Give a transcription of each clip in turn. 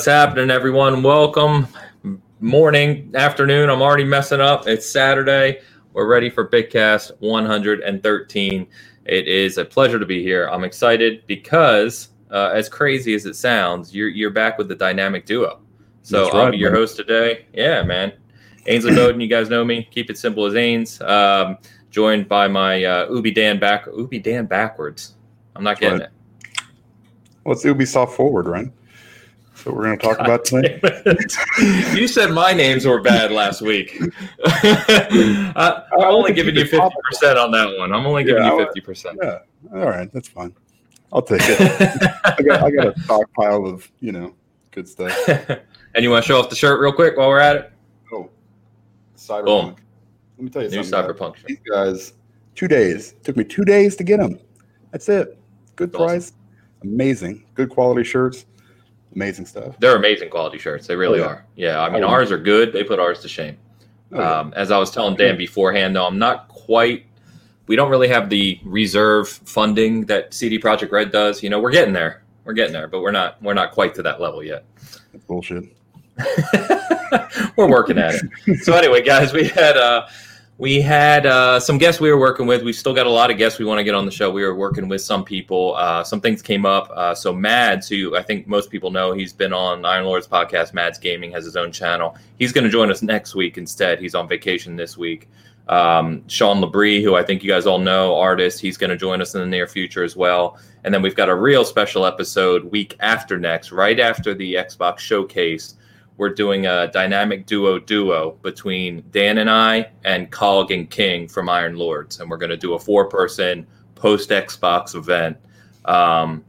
What's happening, everyone? Welcome. Morning, afternoon. I'm already messing up. It's Saturday. We're ready for Bitcast 113. It is a pleasure to be here. I'm excited because, uh, as crazy as it sounds, you're you're back with the dynamic duo. So That's I'll be your man. host today. Yeah, man. Ainsley Bowden, you guys know me. Keep it simple as Ains. Um, joined by my uh, Ubi Dan back. Ubi Dan backwards. I'm not getting right. Well, it's Ubisoft Forward, right? So we're going to talk God about it. you said my names were bad last week. I, I'm only giving you 50% on that one. I'm only giving Yeah, you 50%. Yeah, all right, that's fine. I'll take it. I got, I got a stockpile of you know good stuff. and you want to show off the shirt real quick while we're at it? Oh, cyberpunk. Boom. Let me tell you New something. cyberpunk. These guys, two days It took me two days to get them. That's it. Good Awesome. price, amazing, good quality shirts, amazing stuff. They're amazing quality shirts. They really Oh, yeah. are. Yeah, I mean, Oh, ours are good. They put ours to shame. Oh, yeah. Um, as I was telling Dan beforehand, though, I'm not quite. We don't really have the reserve funding that CD Projekt Red does. You know, we're getting there. We're getting there, but we're not. We're not quite to that level yet. That's bullshit. we're working at it. So anyway, guys, we had uh, we had uh, some guests we were working with. We've still got a lot of guests we want to get on the show. We were working with some people. Uh, some things came up. Uh, so Mads, who I think most people know, he's been on Iron Lords podcast. Mads Gaming has his own channel. He's going to join us next week instead. He's on vacation this week. Um, Sean Labrie, who I think you guys all know, artist, he's going to join us in the near future as well. And then we've got a real special episode week after next, right after the Xbox showcase we're doing a dynamic duo duo between Dan and I and Cog and King from Iron Lords, and we're going to do a four person post Xbox event. Um,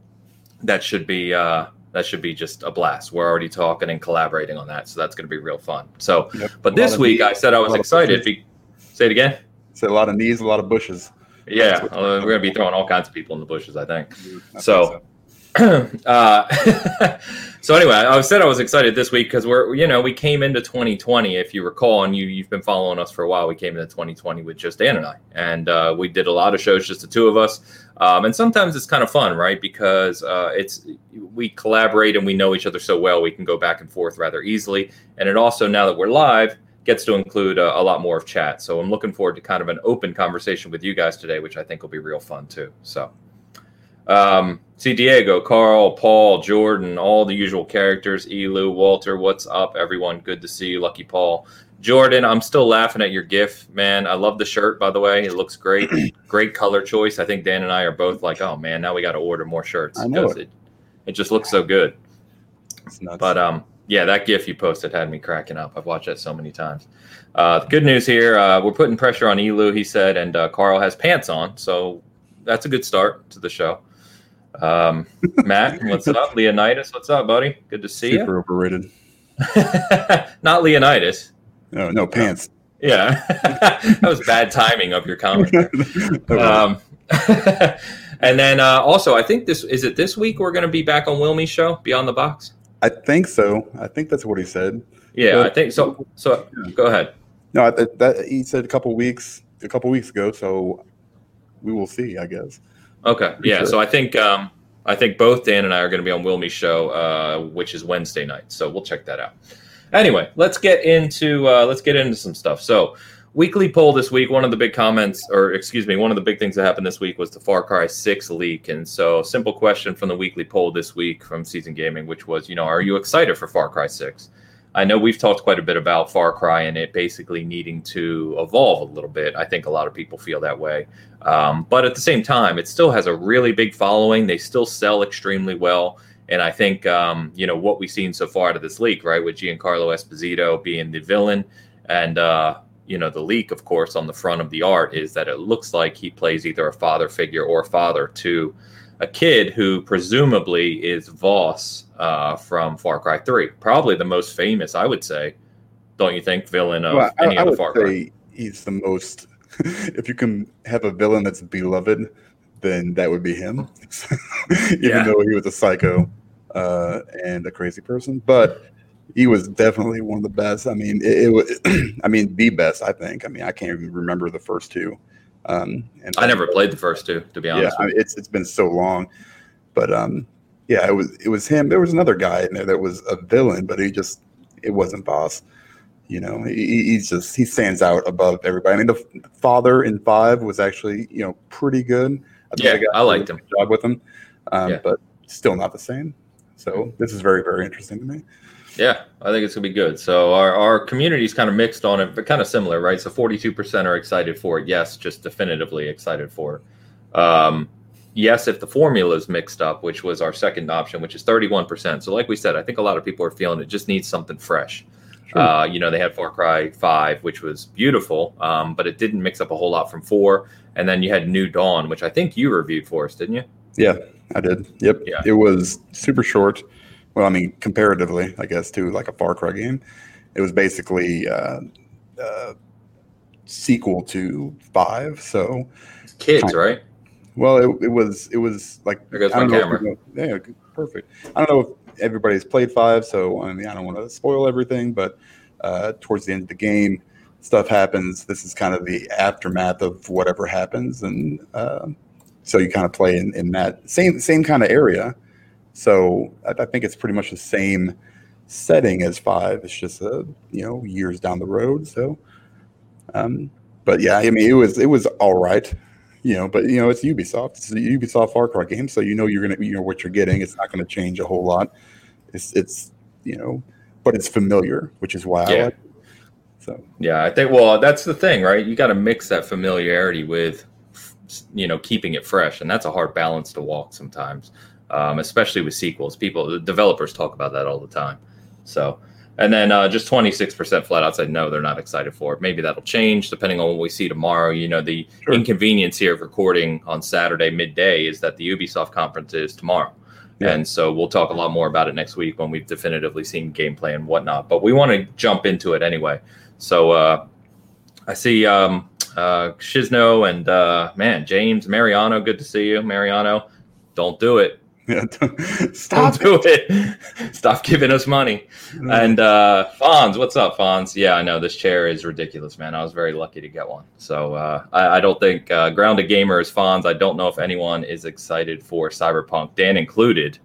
that should be uh, that should be just a blast. We're already talking and collaborating on that, so that's going to be real fun. So, Yep. but A this week knees, I said I was a lot of excited. Be- say it again. It's a lot of knees, a lot of bushes. Yeah, uh, we're going to be throwing all kinds of people in the bushes. I think. I So- think uh, so anyway, I said I was excited this week because we're you know we came into 2020 if you recall and you you've been following us for a while. We came into 2020 with just Dan and I, and uh, we did a lot of shows just the two of us. Um, and sometimes it's kind of fun, right? Because uh, it's we collaborate and we know each other so well, we can go back and forth rather easily. And it also now that we're live gets to include a, a lot more of chat. So I'm looking forward to kind of an open conversation with you guys today, which I think will be real fun too. So. Um, see Diego, Carl, Paul, Jordan, all the usual characters. Elu, Walter, what's up, everyone? Good to see you, Lucky Paul. Jordan, I'm still laughing at your GIF, man. I love the shirt, by the way. It looks great. great color choice. I think Dan and I are both like, oh man, now we got to order more shirts I know because it. it just looks so good. But um, yeah, that GIF you posted had me cracking up. I've watched that so many times. Uh, the good news here, uh, we're putting pressure on Elu, he said, and uh, Carl has pants on, so that's a good start to the show. Um, Matt, what's up? Leonidas, what's up, buddy? Good to see super overrated. you. Not Leonidas. No, no pants. Yeah, that was bad timing of your comment. Um, and then uh, also, I think this is it. This week we're going to be back on Wilmie's show, Beyond the Box. I think so. I think that's what he said. Yeah, Well- I think so. So go ahead. No, that, that he said a couple weeks, a couple weeks ago. So we will see. I guess. Okay. Yeah. sure. So I think um, I think both Dan and I are going to be on Wilmie's show, uh, which is Wednesday night. So we'll check that out. Anyway, let's get into uh, let's get into some stuff. So weekly poll this week. One of the big comments, or excuse me, one of the big things that happened this week was the Far Cry Six leak. And so, simple question from the weekly poll this week from Seasoned Gaming, which was, you know, are you excited for Far Cry Six? I know we've talked quite a bit about Far Cry and it basically needing to evolve a little bit. I think a lot of people feel that way. Um, but at the same time, it still has a really big following. They still sell extremely well. And I think, um, you know, what we've seen so far out of this leak, right, with Giancarlo Esposito being the villain and, uh, you know, the leak, of course, on the front of the art is that it looks like he plays either a father figure or father to a kid who presumably is Vaas uh, from Far Cry 3. Probably the most famous, I would say. Don't you think, villain of Well, any I of the would Far Cry? he's the most. if you can have a villain that's beloved, then that would be him. Even Yeah. though he was a psycho uh, and a crazy person, but he was definitely one of the best. I mean, it, it was. I mean, the best. I think. I mean, I can't even remember the first two. Um, and I never played the first two, to be yeah, honest. Mean, it's it's been so long, but um, Yeah, it was it was him. There was another guy in there that was a villain, but he just it wasn't Vaas. You know, he, he's just he stands out above everybody. I mean, the father in five was actually you know pretty good. I yeah, I liked him. Job with him, um, yeah. but still not the same. So this is very very interesting to me. Yeah, I think it's gonna be good. So our our community is kind of mixed on it, but kind of similar, right? So forty two percent are excited for it. Yes, just definitively excited for it. Um, yes, if the formula is mixed up, which was our second option, which is thirty one percent. So like we said, I think a lot of people are feeling it just needs something fresh. Uh, you know, they had Far Cry 5, which was beautiful, um, but it didn't mix up a whole lot from 4. And then you had New Dawn, which I think you reviewed for us, didn't you? Yeah, I did. Yep. Yeah. It was super short. Well, I mean, comparatively, I guess, to like a Far Cry game. It was basically uh, uh, sequel to 5. So, kids, kind of, right? Well, it, it was it was like there goes my camera. Know, yeah, perfect. I don't know if everybody's played five, so I mean I don't want to spoil everything, but uh, towards the end of the game, stuff happens. This is kind of the aftermath of whatever happens, and uh, so you kind of play in, in that same same kind of area. So I, I, think it's pretty much the same setting as five. It's just uh, you know years down the road. So, um, but yeah, I mean it was it was all right you know, but you know, it's Ubisoft. It's a Ubisoft Far Cry game, so you know you're gonna you know what you're getting. It's not gonna change a whole lot. It's it's you know, but it's familiar, which is why yeah. I like. So yeah, I think well that's the thing, right? You got to mix that familiarity with you know keeping it fresh, and that's a hard balance to walk sometimes, um, especially with sequels. People, the developers talk about that all the time. So and then uh, just 26% flat out said no, they're not excited for it. Maybe that'll change depending on what we see tomorrow. You know, the sure. inconvenience here of recording on Saturday midday is that the Ubisoft conference is tomorrow. Yeah. And so we'll talk a lot more about it next week when we've definitively seen gameplay and whatnot. But we want to jump into it anyway. So uh, I see um, uh, Shizno and uh, man, James, Mariano. Good to see you, Mariano. Don't do it. Yeah, stop Don't do it. Stop giving us money. And uh Fonz, what's up, Fonz? Yeah, I know this chair is ridiculous, man. I was very lucky to get one. So uh, I, I, don't think uh, Grounded Gamer is Fonz. I don't know if anyone is excited for Cyberpunk, Dan included,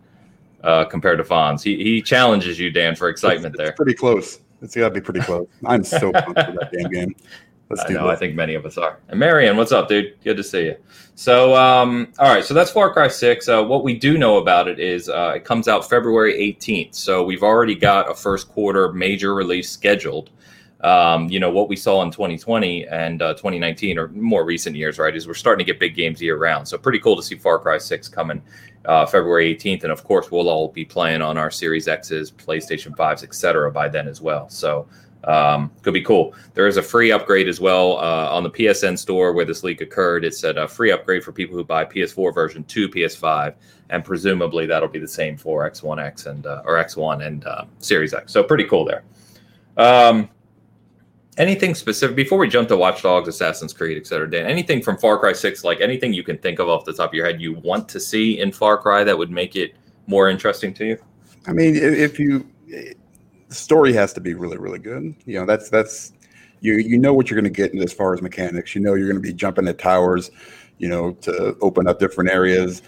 uh, compared to Fonz. He he challenges you, Dan, for excitement it's, it's there. Pretty close. It's got to be pretty close. I'm so pumped for that damn game. Let's I know. This. I think many of us are. And Marion, what's up, dude? Good to see you. So, um, all right. So that's Far Cry Six. Uh, what we do know about it is uh, it comes out February 18th. So we've already got a first quarter major release scheduled. Um, you know what we saw in 2020 and uh, 2019 or more recent years, right? Is we're starting to get big games year round. So pretty cool to see Far Cry Six coming uh, February 18th, and of course we'll all be playing on our Series X's, PlayStation 5s, etc. by then as well. So um, could be cool. There is a free upgrade as well uh, on the PSN store where this leak occurred. It said a free upgrade for people who buy PS4 version to PS5, and presumably that'll be the same for X1X and uh, or X1 and uh, Series X. So pretty cool there. Um, anything specific before we jump to Watch Dogs, Assassin's Creed, etc. Dan, anything from Far Cry Six, like anything you can think of off the top of your head, you want to see in Far Cry that would make it more interesting to you? I mean, if you story has to be really, really good. You know, that's that's you you know what you're going to get in as far as mechanics. You know, you're going to be jumping at towers, you know, to open up different areas.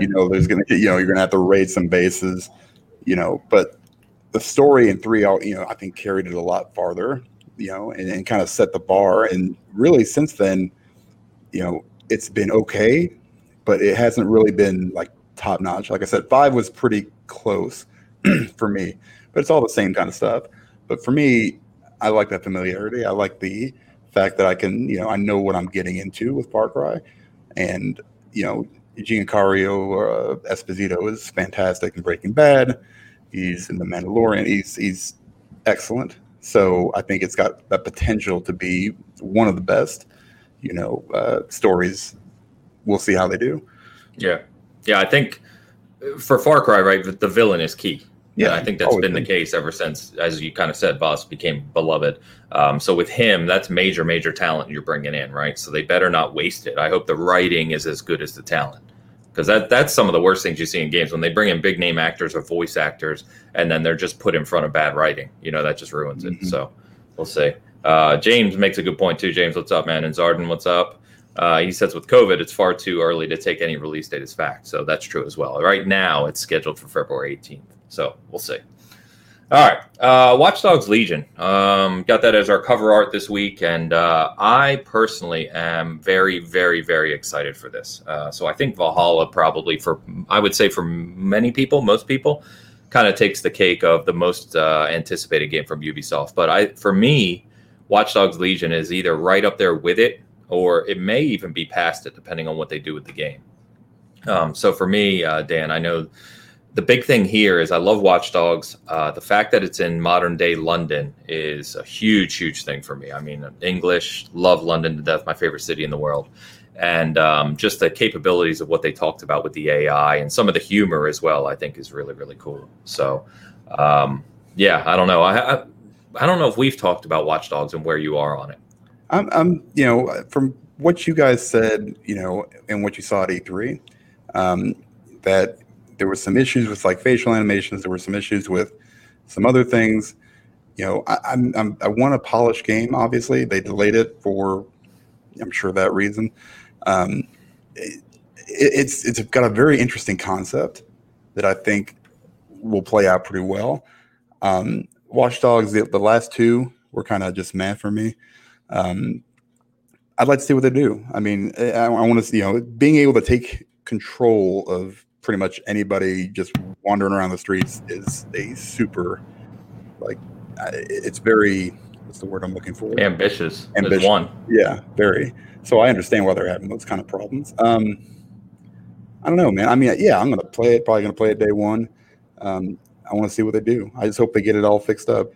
you know, there's going to you know you're going to have to raid some bases. You know, but the story in three, you know, I think carried it a lot farther. You know, and, and kind of set the bar. And really, since then, you know, it's been okay, but it hasn't really been like top notch. Like I said, five was pretty close for me but it's all the same kind of stuff. But for me, I like that familiarity. I like the fact that I can, you know, I know what I'm getting into with Far Cry, and you know, Giancarlo uh, Esposito is fantastic in Breaking Bad. He's in The Mandalorian. He's he's excellent. So I think it's got that potential to be one of the best, you know, uh, stories. We'll see how they do. Yeah, yeah. I think for Far Cry, right, the, the villain is key. Yeah, and I think that's been the case ever since, as you kind of said, Vaas became beloved. Um, so with him, that's major, major talent you're bringing in, right? So they better not waste it. I hope the writing is as good as the talent, because that that's some of the worst things you see in games when they bring in big name actors or voice actors, and then they're just put in front of bad writing. You know, that just ruins it. Mm-hmm. So we'll see. Uh, James makes a good point too. James, what's up, man? And Zarden, what's up? Uh, he says with COVID, it's far too early to take any release date as fact. So that's true as well. Right now, it's scheduled for February 18th. So we'll see. All right, uh, Watch Dogs Legion. Um, got that as our cover art this week, and uh, I personally am very, very, very excited for this. Uh, so I think Valhalla probably for I would say for many people, most people, kind of takes the cake of the most uh, anticipated game from Ubisoft. But I, for me, Watch Dogs Legion is either right up there with it, or it may even be past it, depending on what they do with the game. Um, so for me, uh, Dan, I know the big thing here is I love Watchdogs. Uh, the fact that it's in modern day London is a huge, huge thing for me. I mean, English, love London to death, my favorite city in the world. And um, just the capabilities of what they talked about with the AI and some of the humor as well, I think is really, really cool. So, um, yeah, I don't know. I, I, I don't know if we've talked about Watchdogs and where you are on it. I'm, I'm, you know, from what you guys said, you know, and what you saw at E3, um, that there were some issues with like facial animations. There were some issues with some other things. You know, I, I'm, I'm I want a polished game. Obviously, they delayed it for, I'm sure that reason. Um, it, it's it's got a very interesting concept that I think will play out pretty well. Um, the, the last two were kind of just mad for me. Um, I'd like to see what they do. I mean, I, I want to see, you know, being able to take control of pretty much anybody just wandering around the streets is a super like it's very what's the word I'm looking for? Ambitious. Ambitious. one. Yeah, very. So I understand why they're having those kind of problems. Um, I don't know, man. I mean, yeah, I'm gonna play it. Probably gonna play it day one. Um, I want to see what they do. I just hope they get it all fixed up.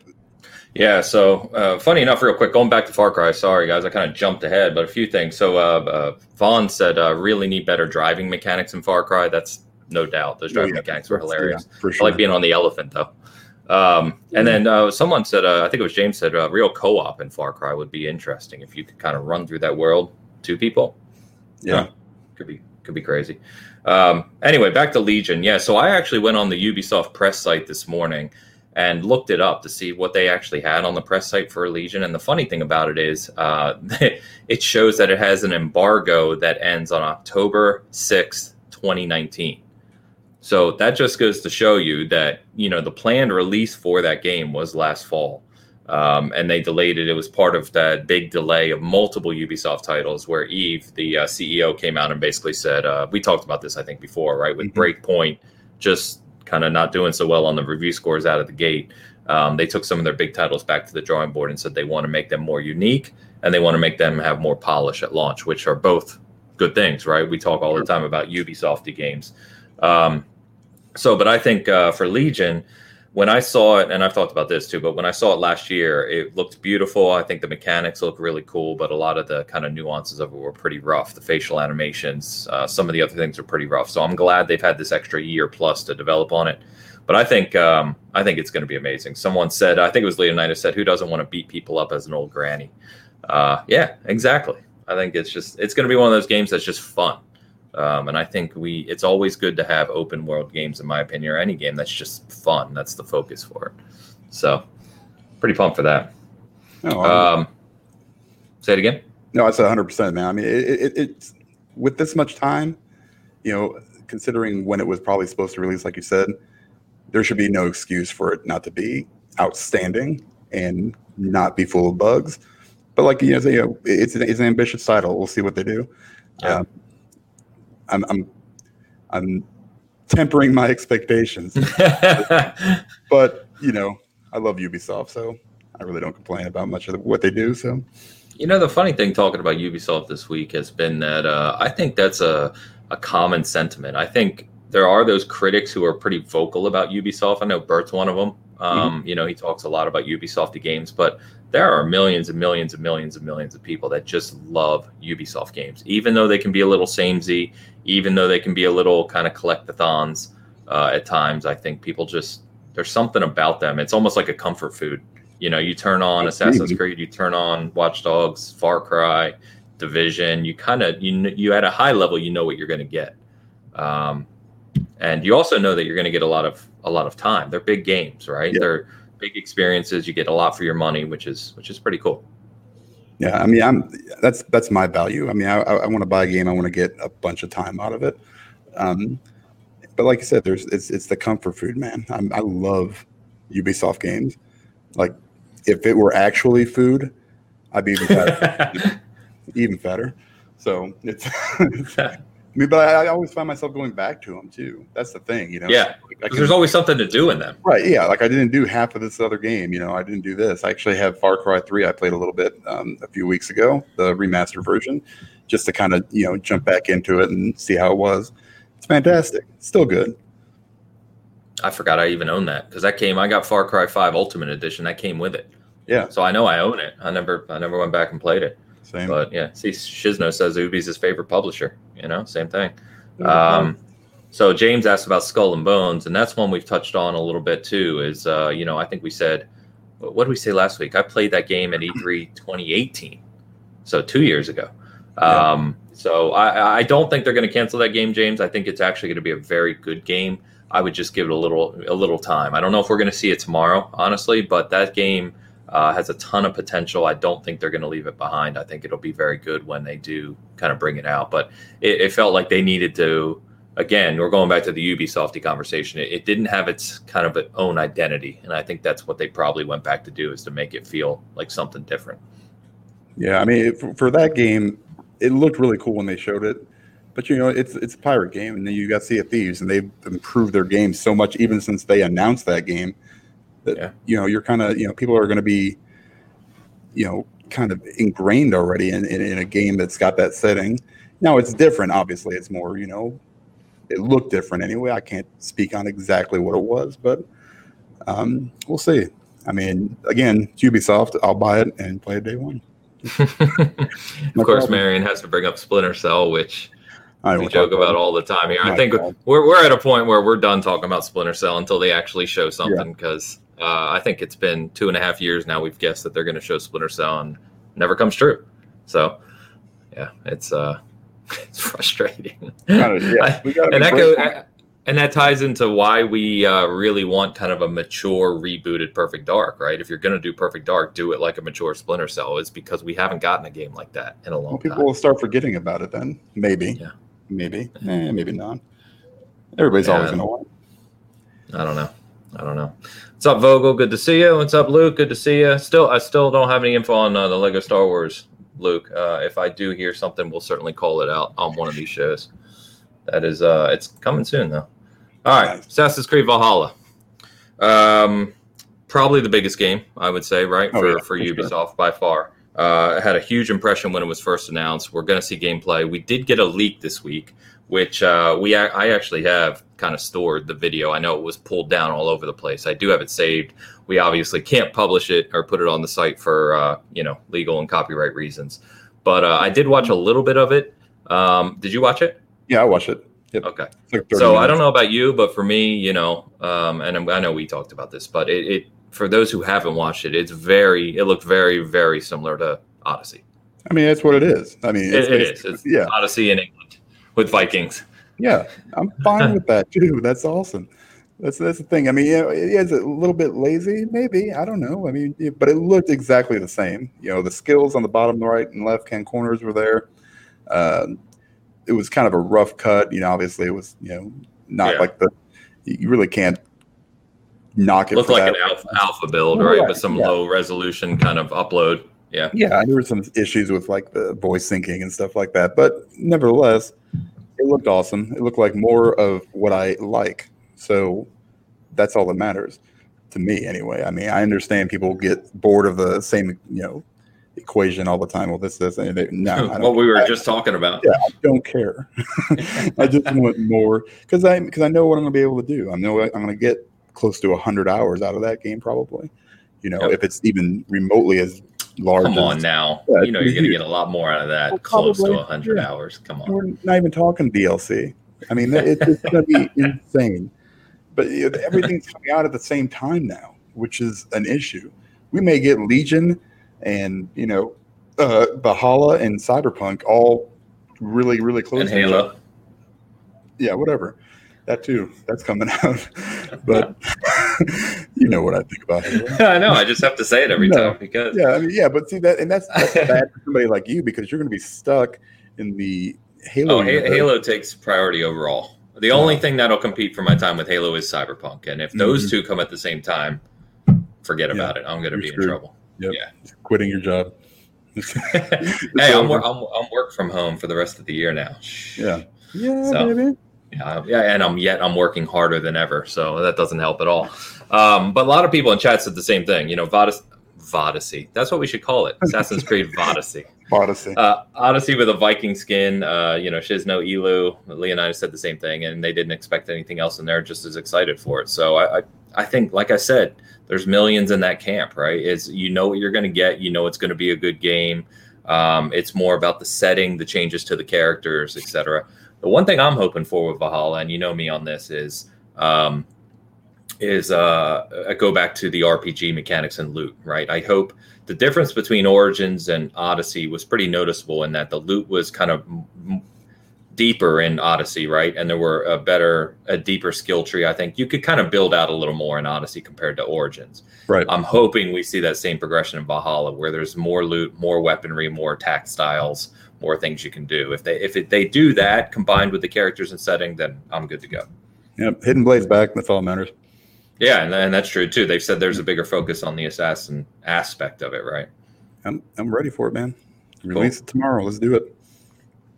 Yeah. So uh, funny enough, real quick, going back to Far Cry. Sorry, guys, I kind of jumped ahead, but a few things. So uh, uh, Vaughn said uh, really need better driving mechanics in Far Cry. That's no doubt. Those driving oh, yeah, mechanics were hilarious. Yeah, for sure. I like being on the elephant though. Um, and then uh, someone said, uh, I think it was James said, uh, real co-op in Far Cry would be interesting if you could kind of run through that world, two people. Yeah, could be could be crazy. Um, anyway, back to Legion. Yeah, so I actually went on the Ubisoft press site this morning and looked it up to see what they actually had on the press site for Legion. And the funny thing about it is, uh, it shows that it has an embargo that ends on October sixth, twenty nineteen. So that just goes to show you that you know the planned release for that game was last fall, um, and they delayed it. It was part of that big delay of multiple Ubisoft titles, where Yves, the uh, CEO, came out and basically said, uh, "We talked about this, I think, before, right? With mm-hmm. Breakpoint just kind of not doing so well on the review scores out of the gate." Um, they took some of their big titles back to the drawing board and said they want to make them more unique and they want to make them have more polish at launch, which are both good things, right? We talk all the time about Ubisofty games. Um, so, but I think uh, for Legion, when I saw it, and I've talked about this too, but when I saw it last year, it looked beautiful. I think the mechanics look really cool, but a lot of the kind of nuances of it were pretty rough. The facial animations, uh, some of the other things are pretty rough. So I'm glad they've had this extra year plus to develop on it. But I think um, I think it's going to be amazing. Someone said, I think it was Leonidas said, "Who doesn't want to beat people up as an old granny?" Uh, yeah, exactly. I think it's just it's going to be one of those games that's just fun. Um, and I think we it's always good to have open world games, in my opinion, or any game that's just fun. That's the focus for it. So, pretty pumped for that. No, um, say it again. No, I said 100, percent man. I mean, it, it, it's with this much time, you know, considering when it was probably supposed to release, like you said, there should be no excuse for it not to be outstanding and not be full of bugs. But like you know, you know it's an, it's an ambitious title. We'll see what they do. Yeah. Um, I'm I'm I'm tempering my expectations. but you know, I love Ubisoft, so I really don't complain about much of what they do. So, you know, the funny thing talking about Ubisoft this week has been that uh, I think that's a a common sentiment. I think there are those critics who are pretty vocal about Ubisoft. I know Bert's one of them. Um, mm-hmm. You know, he talks a lot about Ubisoft the games, but there are millions and millions and millions and millions of people that just love Ubisoft games, even though they can be a little samey, even though they can be a little kind of collectathons uh, at times. I think people just there's something about them. It's almost like a comfort food. You know, you turn on Assassin's Creed, you turn on Watch Dogs, Far Cry, Division. You kind of you you at a high level, you know what you're going to get. Um, and you also know that you're going to get a lot of a lot of time. They're big games, right? Yeah. They're big experiences. You get a lot for your money, which is which is pretty cool. Yeah, I mean, I'm that's that's my value. I mean, I, I want to buy a game. I want to get a bunch of time out of it. Um, but like I said, there's it's it's the comfort food, man. I'm, I love Ubisoft games. Like, if it were actually food, I'd be even fatter. even fatter. So it's, it's I mean, but I, I, always find myself going back to them too. That's the thing, you know. Yeah, can, there's always something to do in them. Right. Yeah. Like I didn't do half of this other game. You know, I didn't do this. I actually have Far Cry Three. I played a little bit um, a few weeks ago, the remastered version, just to kind of you know jump back into it and see how it was. It's fantastic. It's still good. I forgot I even own that because that came. I got Far Cry Five Ultimate Edition. That came with it. Yeah. So I know I own it. I never I never went back and played it. Same. But yeah, see, Shizno says Ubi's his favorite publisher. You know, same thing. Um, so James asked about Skull and Bones, and that's one we've touched on a little bit too. Is uh, you know, I think we said, what did we say last week? I played that game at E3 2018, so two years ago. Um, so I, I don't think they're going to cancel that game, James. I think it's actually going to be a very good game. I would just give it a little a little time. I don't know if we're going to see it tomorrow, honestly, but that game uh, has a ton of potential. I don't think they're going to leave it behind. I think it'll be very good when they do kind of bring it out. But it, it felt like they needed to. Again, we're going back to the Ubisofty conversation. It, it, didn't have its kind of its own identity, and I think that's what they probably went back to do is to make it feel like something different. Yeah, I mean, for, for that game, it looked really cool when they showed it. But you know, it's it's a pirate game, and then you got Sea of Thieves, and they've improved their game so much even since they announced that game that yeah. you know you're kind of you know people are going to be you know kind of ingrained already in, in, in, a game that's got that setting. Now it's different obviously. It's more you know it looked different anyway. I can't speak on exactly what it was but um, we'll see. I mean again ubisoft i'll buy it and play it day one. Of course problem. marion has to bring up splinter cell which we joke about all the time here. I think we're, we're at a point where we're done talking about Splinter Cell until they actually show something because uh, I think it's been two and a half years now. We've guessed that they're going to show Splinter Cell, and never comes true. So, yeah, it's uh, it's frustrating. Gotta, yeah, and that go, and that ties into why we uh, really want kind of a mature rebooted Perfect Dark, right? If you're going to do Perfect Dark, do it like a mature Splinter Cell. Is because we haven't gotten a game like that in a long well, people time. will start forgetting about it then. Maybe. Yeah. Maybe. Eh, maybe not. Everybody's yeah, always going to want. I don't know. I don't know. What's up, Vogel? Good to see you. What's up, Luke? Good to see you. Still, I still don't have any info on uh, the Lego Star Wars, Luke. Uh, if I do hear something, we'll certainly call it out on one of these shows. That is, uh, it's coming soon though. All right, Assassin's Creed Valhalla. Um, probably the biggest game I would say, right, oh, for yeah, for Ubisoft sure. by far. Uh, had a huge impression when it was first announced. We're going to see gameplay. We did get a leak this week, which uh, we I actually have kind of stored the video. I know it was pulled down all over the place. I do have it saved. We obviously can't publish it or put it on the site for uh, you know legal and copyright reasons. But uh, I did watch a little bit of it. Um, did you watch it? Yeah, I watched it. Yep. Okay. Like so minutes. I don't know about you, but for me, you know, um, and I know we talked about this, but it, it for those who haven't watched it, it's very it looked very very similar to Odyssey. I mean, that's what it is. I mean, it's, it, it is. It's yeah. Odyssey in England with Vikings. Yeah, I'm fine with that too. That's awesome. That's that's the thing. I mean, know, it is a little bit lazy, maybe. I don't know. I mean, but it looked exactly the same. You know, the skills on the bottom right and left hand corners were there. Uh, it was kind of a rough cut. You know, obviously it was you know not yeah. like the you really can't knock it. Looked like that. an alpha, alpha build, right? right? With some yeah. low resolution kind of upload. Yeah. Yeah, there were some issues with like the voice syncing and stuff like that, but nevertheless, it looked awesome. It looked like more of what I like. So that's all that matters to me anyway. I mean, I understand people get bored of the same, you know, equation all the time. Well, this, this, and they, no, what we were I, just talking about. Yeah, I don't care. I just want more because I because I know what I'm going to be able to do. I know I'm going to get close to hundred hours out of that game probably. You know, yep. if it's even remotely as large. Come on now. Yeah, you know you're going to get a lot more out of that. Well, close probably, to 100 yeah. hours. Come on. We're not even talking DLC. I mean, it's, it's going to be insane. But you know, everything's coming out at the same time now, which is an issue. We may get Legion and, you know, uh, Valhalla and Cyberpunk all really, really close. And Halo. Yeah, whatever. That too. That's coming out. but you know what I think about Halo. I know. I just have to say it every No. time because Yeah, I mean, yeah, but see that, and that's, that's bad for somebody like you because you're going to be stuck in the Halo. Oh, Ha- Halo takes priority overall. The only Yeah. thing that'll compete for my time with Halo is Cyberpunk, and if those two come at the same time, forget Mm-hmm. Yeah. about it. I'm going to be in screwed. trouble. quitting your job. hey, I'm, I'm I'm work from home for the rest of the year now. Yeah. Yeah, So- baby. Yeah, yeah, and I'm yet I'm working harder than ever, so that doesn't help at all. Um, but a lot of people in chat said the same thing. You know, Vodis- Vodacy. That's what we should call it. Assassin's Creed Vodacy. Odyssey. Uh, Odyssey with a Viking skin. Uh, you know, Shizno Elu, Leonidas said the same thing, and they didn't expect anything else, and they're just as excited for it. So I, I, I think, like I said, there's millions in that camp, right? Is you know what you're going to get, you know it's going to be a good game. Um, it's more about the setting, the changes to the characters, etc. The one thing I'm hoping for with Valhalla, and you know me on this, is um, is uh, I go back to the RPG mechanics and loot, right? I hope the difference between Origins and Odyssey was pretty noticeable in that the loot was kind of m- deeper in Odyssey, right? And there were a better, a deeper skill tree. I think you could kind of build out a little more in Odyssey compared to Origins. right. I'm hoping we see that same progression in Valhalla, where there's more loot, more weaponry, more attack styles, more things you can do. If they if it, they do that combined with the characters and setting, then I'm good to go. Yep. Hidden Blade's back. That's all that matters. Yeah, and, and that's true too. They've said there's a bigger focus on the assassin aspect of it, right? I'm I'm ready for it, man. Release it tomorrow. Let's do it.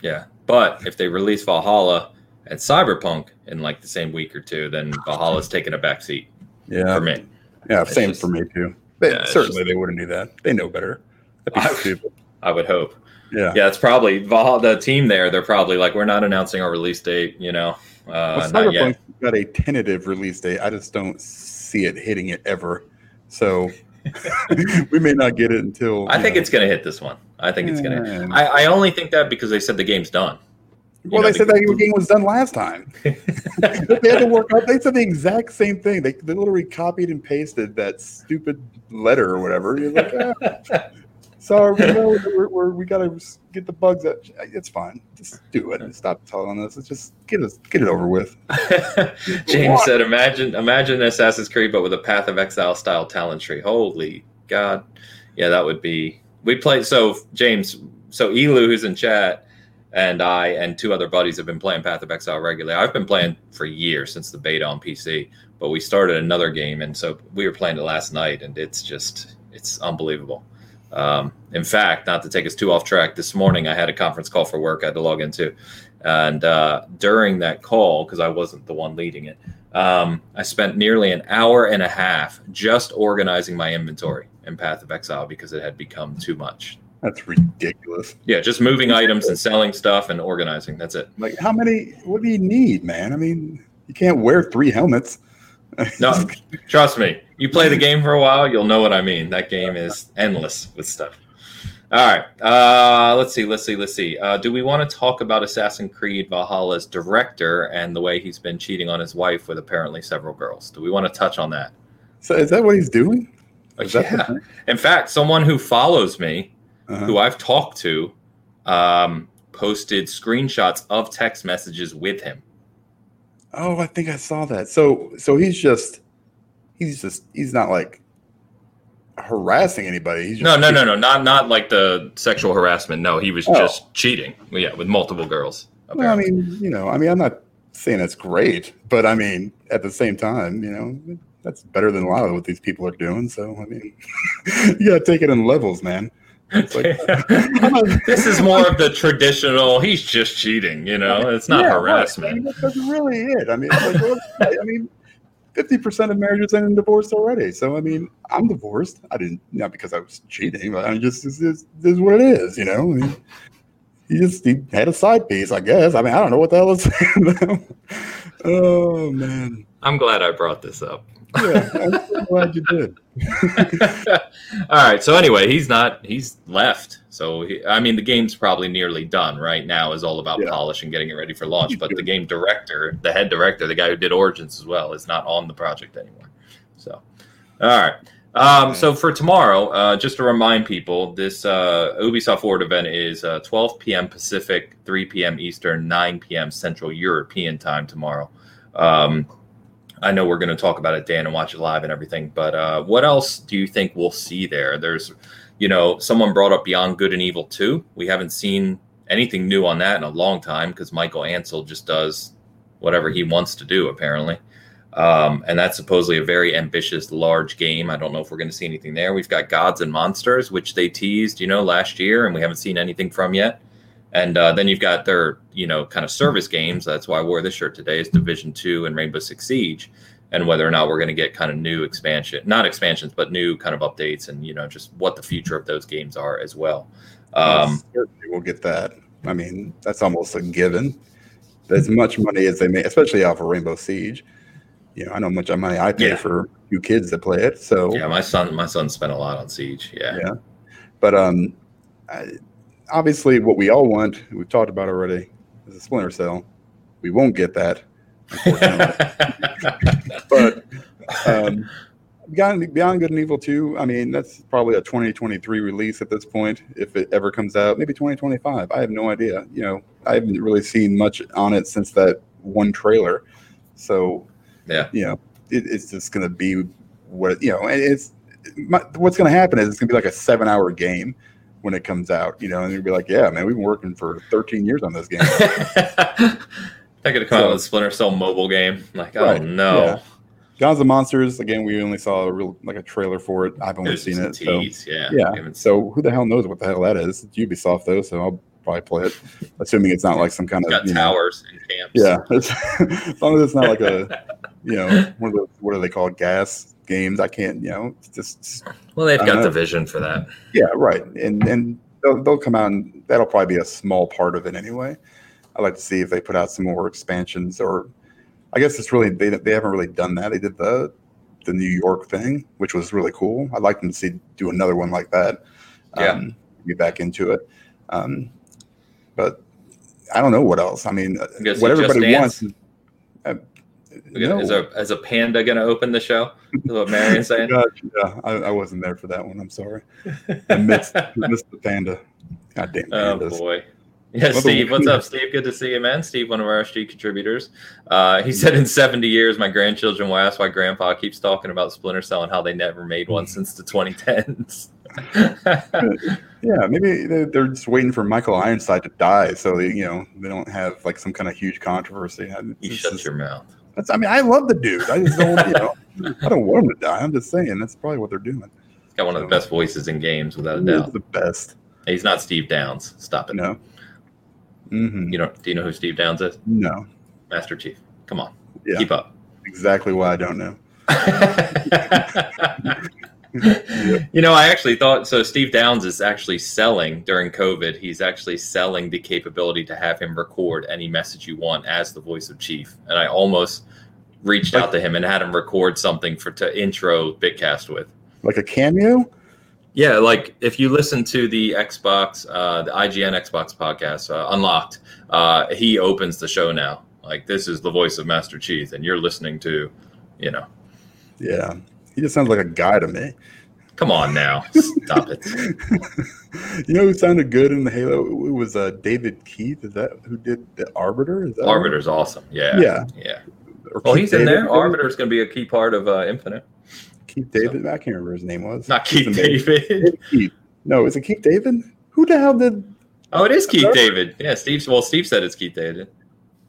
Yeah. But if they release Valhalla and Cyberpunk in like the same week or two, then Valhalla's taking a back seat Yeah. for me. Yeah. It's Same just- for me too. They, Yeah, certainly they wouldn't do that. They know better. I-. I would hope. Yeah. Yeah, it's probably the team there. They're probably like, we're not announcing our release date. You know, uh, Well, not yet. Got a tentative release date. I just don't see it hitting it ever. So we may not get it until. I think know. it's going to hit this one. I think it's going to. I, I only think that because they said the game's done. You Well, know, they said that game was done last time. they had to work out. They said the exact same thing. They, they literally copied and pasted that stupid letter or whatever. You're like, ah, sorry, we know we're, we're, we got to get the bugs out. It's fine. Just do it. Stop telling us. Let's just get it get it over with. James said, "Imagine, imagine Assassin's Creed, but with a Path of Exile style talent tree. Holy God, yeah, that would be. We played. So James, so Elu, who's in chat, and I and two other buddies have been playing Path of Exile regularly. I've been playing for years since the beta on PC, but we started another game, and so we were playing it last night, and it's just it's unbelievable. Um, in fact, not to take us too off track, this morning I had a conference call for work I had to log into. And uh, during that call, because I wasn't the one leading it, um, I spent nearly an hour and a half just organizing my inventory in Path of Exile because it had become too much. That's ridiculous. Yeah, just moving items and selling stuff and organizing. That's it. Like, how many? What do you need, man? I mean, you can't wear three helmets. No, trust me. You play the game for a while, you'll know what I mean. That game is endless with stuff. All right. Uh, let's see. Let's see. Let's see. Uh, do we want to talk about Assassin's Creed Valhalla's director and the way he's been cheating on his wife with apparently several girls? Do we want to touch on that? so, is that what he's doing? Is yeah. In fact, someone who follows me, Uh-huh. who I've talked to, um, posted screenshots of text messages with him. Oh, I think I saw that. So, so he's just, he's just, he's not like harassing anybody. He's just No, no, no, no, not not like the sexual harassment. No, he was Oh. just cheating. Yeah, with multiple girls. Well, I mean, you know, I mean, I'm not saying that's great, but I mean, at the same time, you know, that's better than a lot of what these people are doing. So, I mean, you gotta take it in levels, man. It's like, this is more of the traditional. He's just cheating. You know, it's not Yeah, right. I mean, harassment. that's really it. I mean, like, well, I mean, fifty percent of marriages end in divorce already. So, I mean, I'm divorced. I didn't not because I was cheating, but I mean, just this is, this is what it is. You know, I mean, he just he had a side piece, I guess. I mean, I don't know what the hell is. oh man, I'm glad I brought this up. Yeah, I'm so glad you did. All right. So anyway, he's not. He's left. So he, I mean, the game's probably nearly done. Right now is all about Yeah. polish and getting it ready for launch. But the game director, the head director, the guy who did Origins as well, is not on the project anymore. So, all right. Um, so for tomorrow, uh, just to remind people, this uh, Ubisoft Forward event is uh, 12 p.m. Pacific, 3 p.m. Eastern, 9 p.m. Central European time tomorrow. Um, I know we're going to talk about it, Dan, and watch it live and everything. But uh, what else do you think we'll see there? There's, you know, someone brought up Beyond Good and Evil 2. We haven't seen anything new on that in a long time because Michael Ancel just does whatever he wants to do, apparently. Um, and that's supposedly a very ambitious, large game. I don't know if we're going to see anything there. We've got Gods and Monsters, which they teased, you know, last year, and we haven't seen anything from yet. And uh, then you've got their, you know, kind of service games. That's why I wore this shirt today. Is Division Two and Rainbow Six Siege, and whether or not we're going to get kind of new expansion, not expansions, but new kind of updates, and you know, just what the future of those games are as well. Um, we'll get that. I mean, that's almost a given. As much money as they make, especially off of Rainbow Siege. You know, I know how much money I pay Yeah. for you kids that play it. So yeah, my son, my son spent a lot on Siege. Yeah, yeah. But um, I, obviously, what we all want, we've talked about already, is a Splinter Cell. We won't get that, unfortunately. but um, Beyond, Beyond Good and Evil 2, I mean, that's probably a 2023 release at this point, if it ever comes out. Maybe 2025. I have no idea. You know, I haven't really seen much on it since that one trailer. So, Yeah. you know, it, it's just going to be what, you know, and it's my, what's going to happen is it's going to be like a seven hour game when it comes out, you know, and you'd be like, yeah, man, we've been working for 13 years on this game. They're gonna come out with a Splinter Cell mobile game. Like, oh Right, no, yeah. Gods and Monsters, again, we only saw a real like a trailer for it. I've only There's seen it. So. Yeah, Yeah. We haven't seen- So who the hell knows what the hell that is? It's Ubisoft though, so I'll probably play it, assuming it's not like some kind it's of got you know, towers and camps. yeah. As long as it's not like a you know one of those what are they called gas games? I can't you know it's just Well, they've got know. the vision for that. yeah right and and they'll, they'll come out and that'll probably be a small part of it anyway. I'd like to see if they put out some more expansions or I guess it's really they they haven't really done that. They did the the New York thing, which was really cool. I'd like them to see do another one like that. Yeah. Um, get back into it. Um, but I don't know what else. I mean, uh, You gonna see what everybody wants. Uh, We got- Is, a, is a panda going to open the show? Is what Marion's saying? Gosh, yeah, I, I wasn't there for that one. I'm sorry. I missed, missed the panda. God damn oh boy. Yeah, Steve. What's up, Steve? Good to see you, man. Steve, one of our SG contributors. Uh, he said in 70 years, my grandchildren will ask why Grandpa keeps talking about Splinter Cell and how they never made one since the 2010s. Yeah, maybe they- they're just waiting for Michael Ironside to die, so they, you know, they don't have like some kind of huge controversy. I- you shut just- your mouth. That's, I mean, I love the dude. I just don't, you know, I don't want him to die. I'm just saying that's probably what they're doing. He's got one of the best voices in games, without a doubt. the best. He's not Steve Downes. Stop it. No. hmm You know? Do you know who Steve Downes is? No. Master Chief. Come on, Yeah. keep up. Exactly why I don't know. you know, I actually thought so. Steve Downes is actually selling during COVID. He's actually selling the capability to have him record any message you want as the voice of Chief. And I almost reached out to him and had him record something for to intro Bitcast with. Like a cameo? Yeah, like if you listen to the Xbox, uh, the IGN Xbox podcast, uh, Unlocked, uh, he opens the show now. Like this is the voice of Master Chief, and you're listening to, you know, Yeah. He just sounds like a guy to me. come on now, stop it. you know who sounded good in the Halo? It was uh, David Keith. Is that who did the Arbiter? Is that Arbiter's awesome. Yeah, Yeah. yeah. Or Well, Keith he's in there. Arbiter's going to be a key part of uh, Infinite. Keith David. I can't remember his name was. Not Keith David. David Keith. No, is it Keith David? Who the hell did? Oh, it is Keith Arbiter? David. Yeah, Steve. Well, Steve said it's Keith David.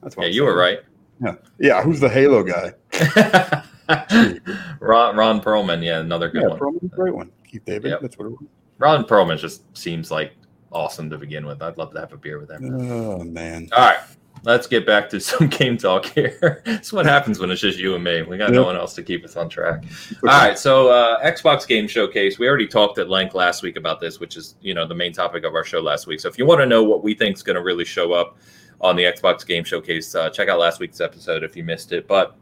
That's what Yeah, I'm you were right. Yeah. Yeah. Who's the Halo guy? Ron, Ron Perlman. Yeah, another good yeah, one. Perlman's a great one. Keith David. Yep. That's what it was. Ron Perlman just seems like awesome to begin with. I'd love to have a beer with him. Oh man. All right, let's get back to some game talk here. It's what happens when it's just you and me. We got no one else to keep us on track. All right, so uh, Xbox Game Showcase. We already talked at length last week about this, which is you know the main topic of our show last week. So if you want to know what we think is going to really show up on the Xbox Game Showcase, uh, check out last week's episode if you missed it. But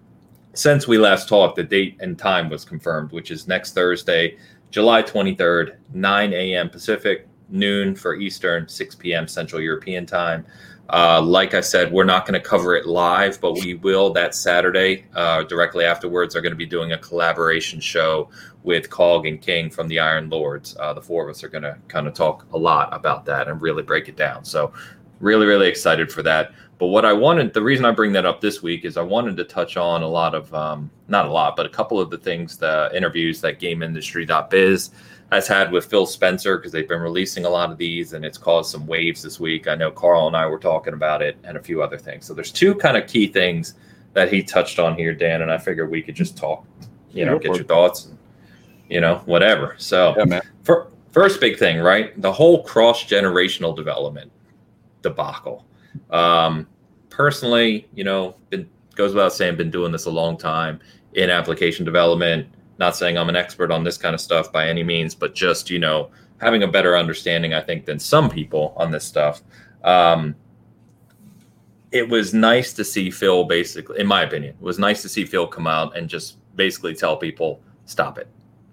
since we last talked, the date and time was confirmed, which is next Thursday, July 23rd, 9 a.m. Pacific, noon for Eastern, 6 p.m. Central European time. Uh, like I said, we're not going to cover it live, but we will that Saturday. Uh, directly afterwards, are going to be doing a collaboration show with Cog and King from the Iron Lords. Uh, the four of us are going to kind of talk a lot about that and really break it down. So really, really excited for that. But what I wanted, the reason I bring that up this week is I wanted to touch on a lot of, um, not a lot, but a couple of the things, the interviews that GameIndustry.biz has had with Phil Spencer because they've been releasing a lot of these and it's caused some waves this week. I know Carl and I were talking about it and a few other things. So there's two kind of key things that he touched on here, Dan, and I figured we could just talk, you know, get your thoughts, and, you know, whatever. So Yeah, for, first big thing, right? The whole cross generational development debacle. Um, personally, you know, it goes without saying, been doing this a long time in application development. Not saying I'm an expert on this kind of stuff by any means, but just you know, having a better understanding, I think, than some people on this stuff. Um, it was nice to see Phil basically, in my opinion, it was nice to see Phil come out and just basically tell people, stop it.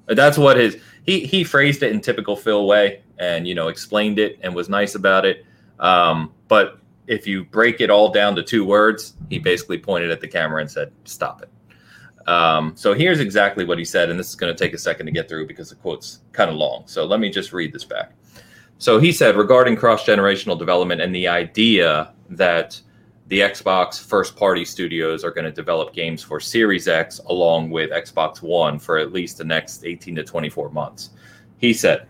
That's what his he he phrased it in typical Phil way and you know explained it and was nice about it. Um, but if you break it all down to two words, he basically pointed at the camera and said, "Stop it." Um, so here's exactly what he said, and this is going to take a second to get through because the quote's kind of long. So let me just read this back. So he said regarding cross generational development and the idea that the Xbox first party studios are going to develop games for Series X along with Xbox One for at least the next 18 to 24 months. He said,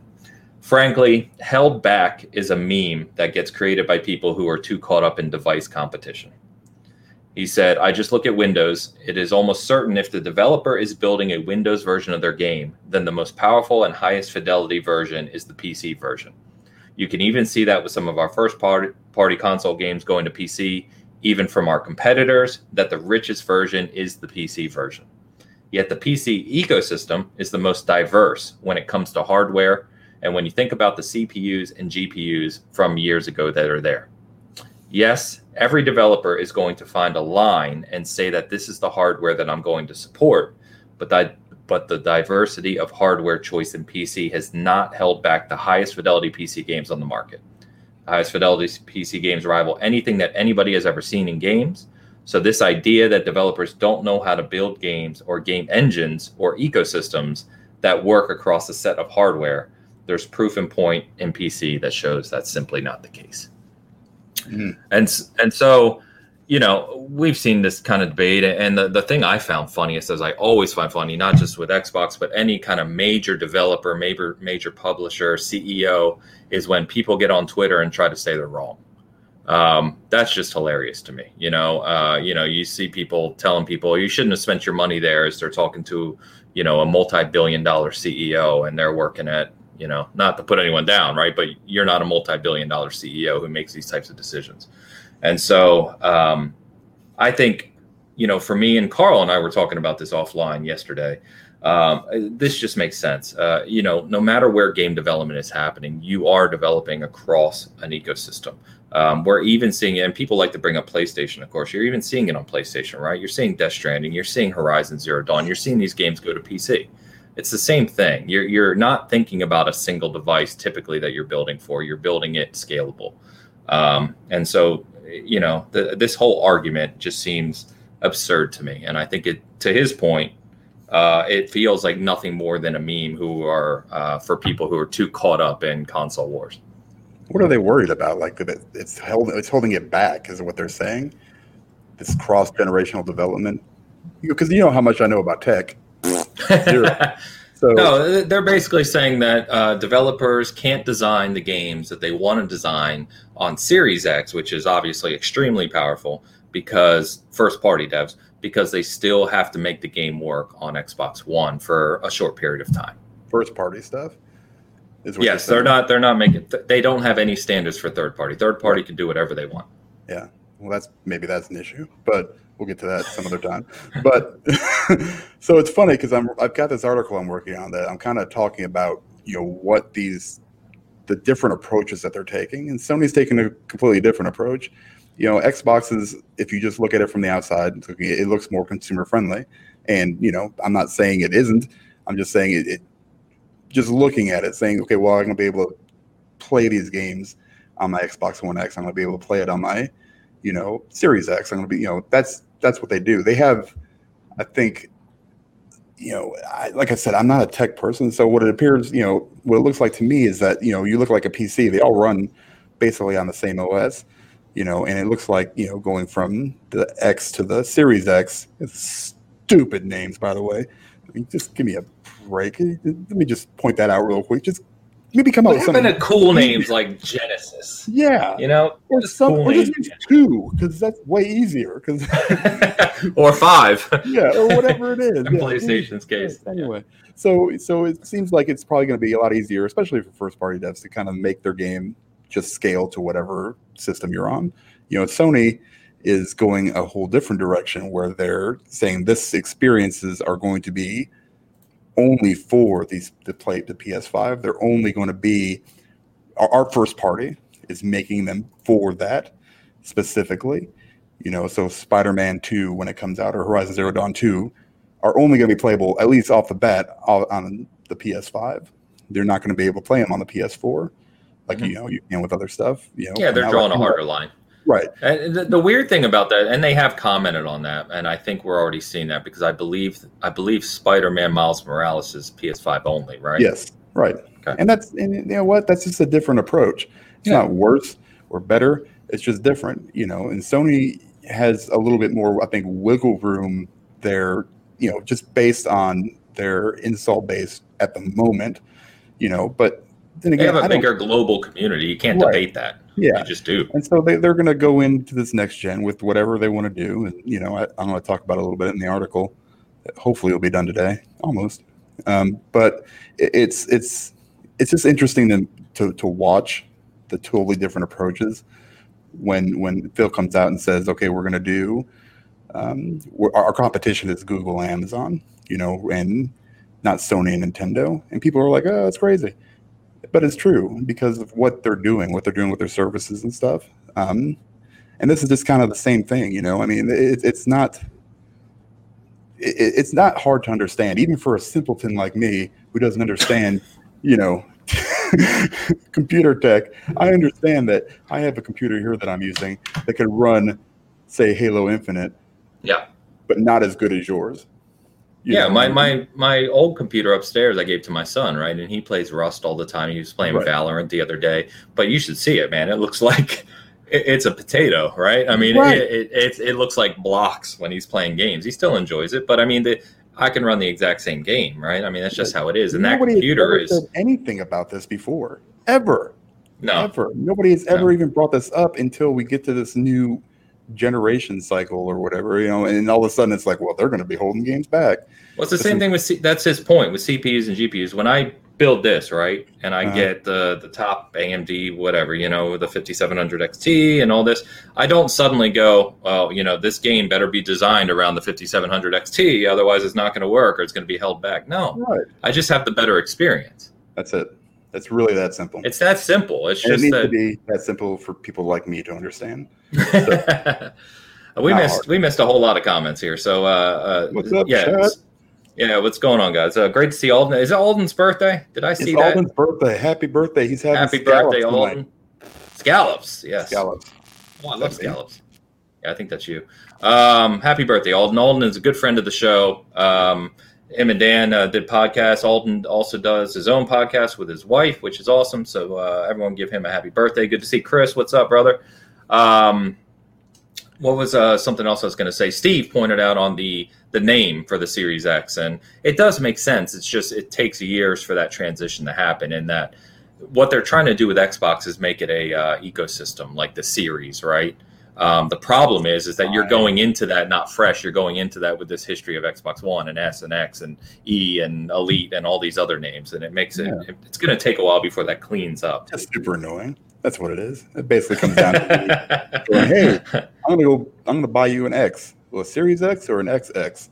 Frankly, held back is a meme that gets created by people who are too caught up in device competition. He said, I just look at Windows. It is almost certain if the developer is building a Windows version of their game, then the most powerful and highest fidelity version is the PC version. You can even see that with some of our first party, console games going to PC, even from our competitors, that the richest version is the PC version. Yet the PC ecosystem is the most diverse when it comes to hardware and when you think about the CPUs and GPUs from years ago that are there. Yes, every developer is going to find a line and say that this is the hardware that I'm going to support, but that but the diversity of hardware choice in PC has not held back the highest fidelity PC games on the market. The highest fidelity PC games rival anything that anybody has ever seen in games. So this idea that developers don't know how to build games or game engines or ecosystems that work across a set of hardware, there's proof in point in PC that shows that's simply not the case. Mhm. And and so, you know, we've seen this kind of debate, and the, the thing I found funniest, as I always find funny, not just with Xbox, but any kind of major developer, major major publisher, CEO, is when people get on Twitter and try to say they're wrong. Um, that's just hilarious to me. You know, uh, you know, you see people telling people you shouldn't have spent your money there as they're talking to, you know, a multi-billion-dollar CEO, and they're working at, you know, not to put anyone down, right? But you're not a multi-billion-dollar CEO who makes these types of decisions. And so um, I think, you know, for me and Carl and I were talking about this offline yesterday. Um, this just makes sense. Uh, you know, no matter where game development is happening, you are developing across an ecosystem. Um, we're even seeing it, and people like to bring up PlayStation, of course. You're even seeing it on PlayStation, right? You're seeing Death Stranding, you're seeing Horizon Zero Dawn, you're seeing these games go to PC. It's the same thing. You're, you're not thinking about a single device typically that you're building for, you're building it scalable. Um, and so, you know, the, this whole argument just seems absurd to me. And I think it, to his point, uh, it feels like nothing more than a meme who are uh, for people who are too caught up in console wars. What are they worried about? Like it's held, it's holding it back, is what they're saying. This cross generational development, because you know how much I know about tech. Zero. So no, they're basically saying that uh, developers can't design the games that they want to design on Series X, which is obviously extremely powerful because first party devs, because they still have to make the game work on Xbox One for a short period of time. first party stuff. Is what Yes, they're not. They're not making. They don't have any standards for third party. Third party can do whatever they want. Yeah. Well, that's maybe that's an issue, but we'll get to that some other time. But so it's funny because I'm I've got this article I'm working on that I'm kind of talking about you know what these the different approaches that they're taking, and Sony's taking a completely different approach. You know, Xbox is if you just look at it from the outside, it looks more consumer friendly, and you know I'm not saying it isn't. I'm just saying it, it just looking at it, saying okay, well I'm gonna be able to play these games on my Xbox One X. I'm gonna be able to play it on my you know, Series X. I'm to be, you know, that's that's what they do. They have, I think, you know, I, like I said, I'm not a tech person, so what it appears, you know, what it looks like to me is that you know, you look like a PC. They all run basically on the same OS. you know, and it looks like you know going from the X to the Series X. It's stupid names, by the way. I mean, just give me a break. Let me just point that out real quick. Just maybe come What up with something. to cool names like Genesis? Yeah, You know, or just some, cool or just use two because that's way easier. Because or five. yeah, or whatever it is. In yeah. PlayStation's case, Yeah, Anyway, so so it seems like it's probably going to be a lot easier, especially for first party devs, to kind of make their game just scale to whatever system you're on. You know, Sony is going a whole different direction where they're saying this experiences are going to be only for these the play the PS5. They're only going to be our, our first party is making them for that specifically. You know, so Spider-Man 2 when it comes out or Horizon Zero Dawn 2 are only going to be playable at least off the bat on the PS5. They're not going to be able to play them on the PS4 like Mhm. you know you can with other stuff. You know, yeah, they're drawing a harder line. Right. And the, the weird thing about that, and they have commented on that, and I think we're already seeing that because I believe I believe Spider-Man Miles Morales is PS5 only, right? Yes. Right. Okay. And that's and you know what? That's just a different approach. It's Yeah. not worse or better. It's just different. You know, and Sony has a little bit more, I think, wiggle room there. You know, just based on their install base at the moment. You know, but then They again, have a I bigger global community. You can't Right. debate that. Yeah. Just do. And so they, they're going to go into this next gen with whatever they want to do. And, you know, I, I'm going to talk about a little bit in the article. Hopefully it'll be done today, almost. Um, but it, it's, it's, it's just interesting to, to, to watch the totally different approaches when, when Phil comes out and says, okay, we're going to do, um, we're, our competition is Google, Amazon, you know, and not Sony and Nintendo. And people are like, oh, that's crazy but it's true because of what they're doing, what they're doing with their services and stuff. Um, and this is just kind of the same thing, you know. I mean, it, it's not it, it's not hard to understand, even for a simpleton like me who doesn't understand, you know, computer tech. I understand that I have a computer here that I'm using that can run, say, Halo Infinite, Yeah. but not as good as yours. You yeah, know, my, my my old computer upstairs I gave to my son, right? And he plays Rust all the time. He was playing Right. Valorant the other day. But you should see it, man. It looks like it, it's a potato, right? I mean, Right. it, it, it it looks like blocks when he's playing games. He still enjoys it, but I mean, the, I can run the exact same game, right? I mean, that's just how it is. And that Nobody has computer ever is said anything about this before, ever. no, ever. Nobody has ever No. even brought this up until we get to this new generation cycle or whatever, you know, and all of a sudden it's like, well, they're going to be holding games back. Well, it's the same thing with C- that's his point with CPUs and GPUs. When I build this right, and I Uh-huh. get the the top AMD whatever you know the 5700 XT and all this, I don't suddenly go, well, you know, this game better be designed around the 5700 XT, otherwise it's not going to work or it's going to be held back. No, Right. I just have the better experience. That's it. It's really that simple. It's that simple. It's and it just needs to be that simple for people like me to understand. we missed hard. we missed a whole lot of comments here. So uh, uh What's up, yeah, yeah, what's going on, guys? Uh, great to see Alden. Is it Alden's birthday? Did I see It's that? Alden's birthday. Happy birthday. He's having Happy birthday, tonight. Alden. Scallops, yes. Scallops. Oh, I love That scallops. Yeah, I think that's you. Um, happy birthday, Alden. Alden is a good friend of the show. Um, him and Dan uh, did podcasts. Alden also does his own podcast with his wife, which is awesome. So uh, everyone give him a happy birthday. Good to see Chris. What's up, brother? Um, what was uh, something else I was going to say? Steve pointed out on the the name for the Series X, and it does make sense. It's just it takes years for that transition to happen, and that what they're trying to do with Xbox is make it a uh, ecosystem like the series, right? Um, the problem is, is that you're going into that not fresh. You're going into that with this history of Xbox One and S and X and E and Elite and all these other names, and it makes it. Yeah. It's going to take a while before that cleans up. That's super annoying. That's what it is. It basically comes down to hey, I'm gonna go. I'm gonna buy you an X, well, a Series X or an XX,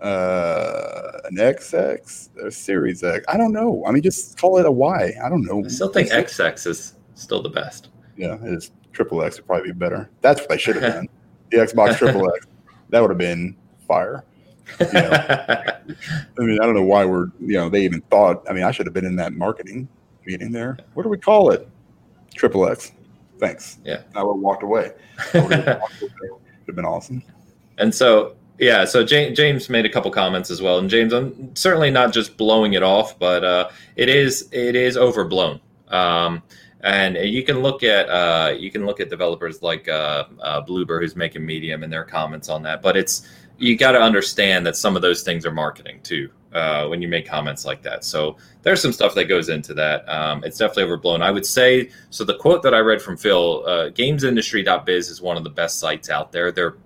uh, an XX, a Series X. I don't know. I mean, just call it a Y. I don't know. I still think XX is still the best. Yeah, it is. Triple X would probably be better. That's what they should have done. the Xbox Triple X. That would have been fire. I mean, I don't know why we're. You know, they even thought. I mean, I should have been in that marketing meeting there. What do we call it? Triple X. Thanks. Yeah. I would have walked away. Would have walked away. Would have been awesome. And so, yeah, so James, James made a couple comments as well. And James, I'm certainly not just blowing it off, but uh, it is it is overblown. Um, And you can look at uh, you can look at developers like uh, uh, who's making Medium, and their comments on that. But it's you got to understand that some of those things are marketing too uh, when you make comments like that. So there's some stuff that goes into that. Um, it's definitely overblown. I would say so. The quote that I read from Phil, uh, GamesIndustry.biz is one of the best sites out there. They're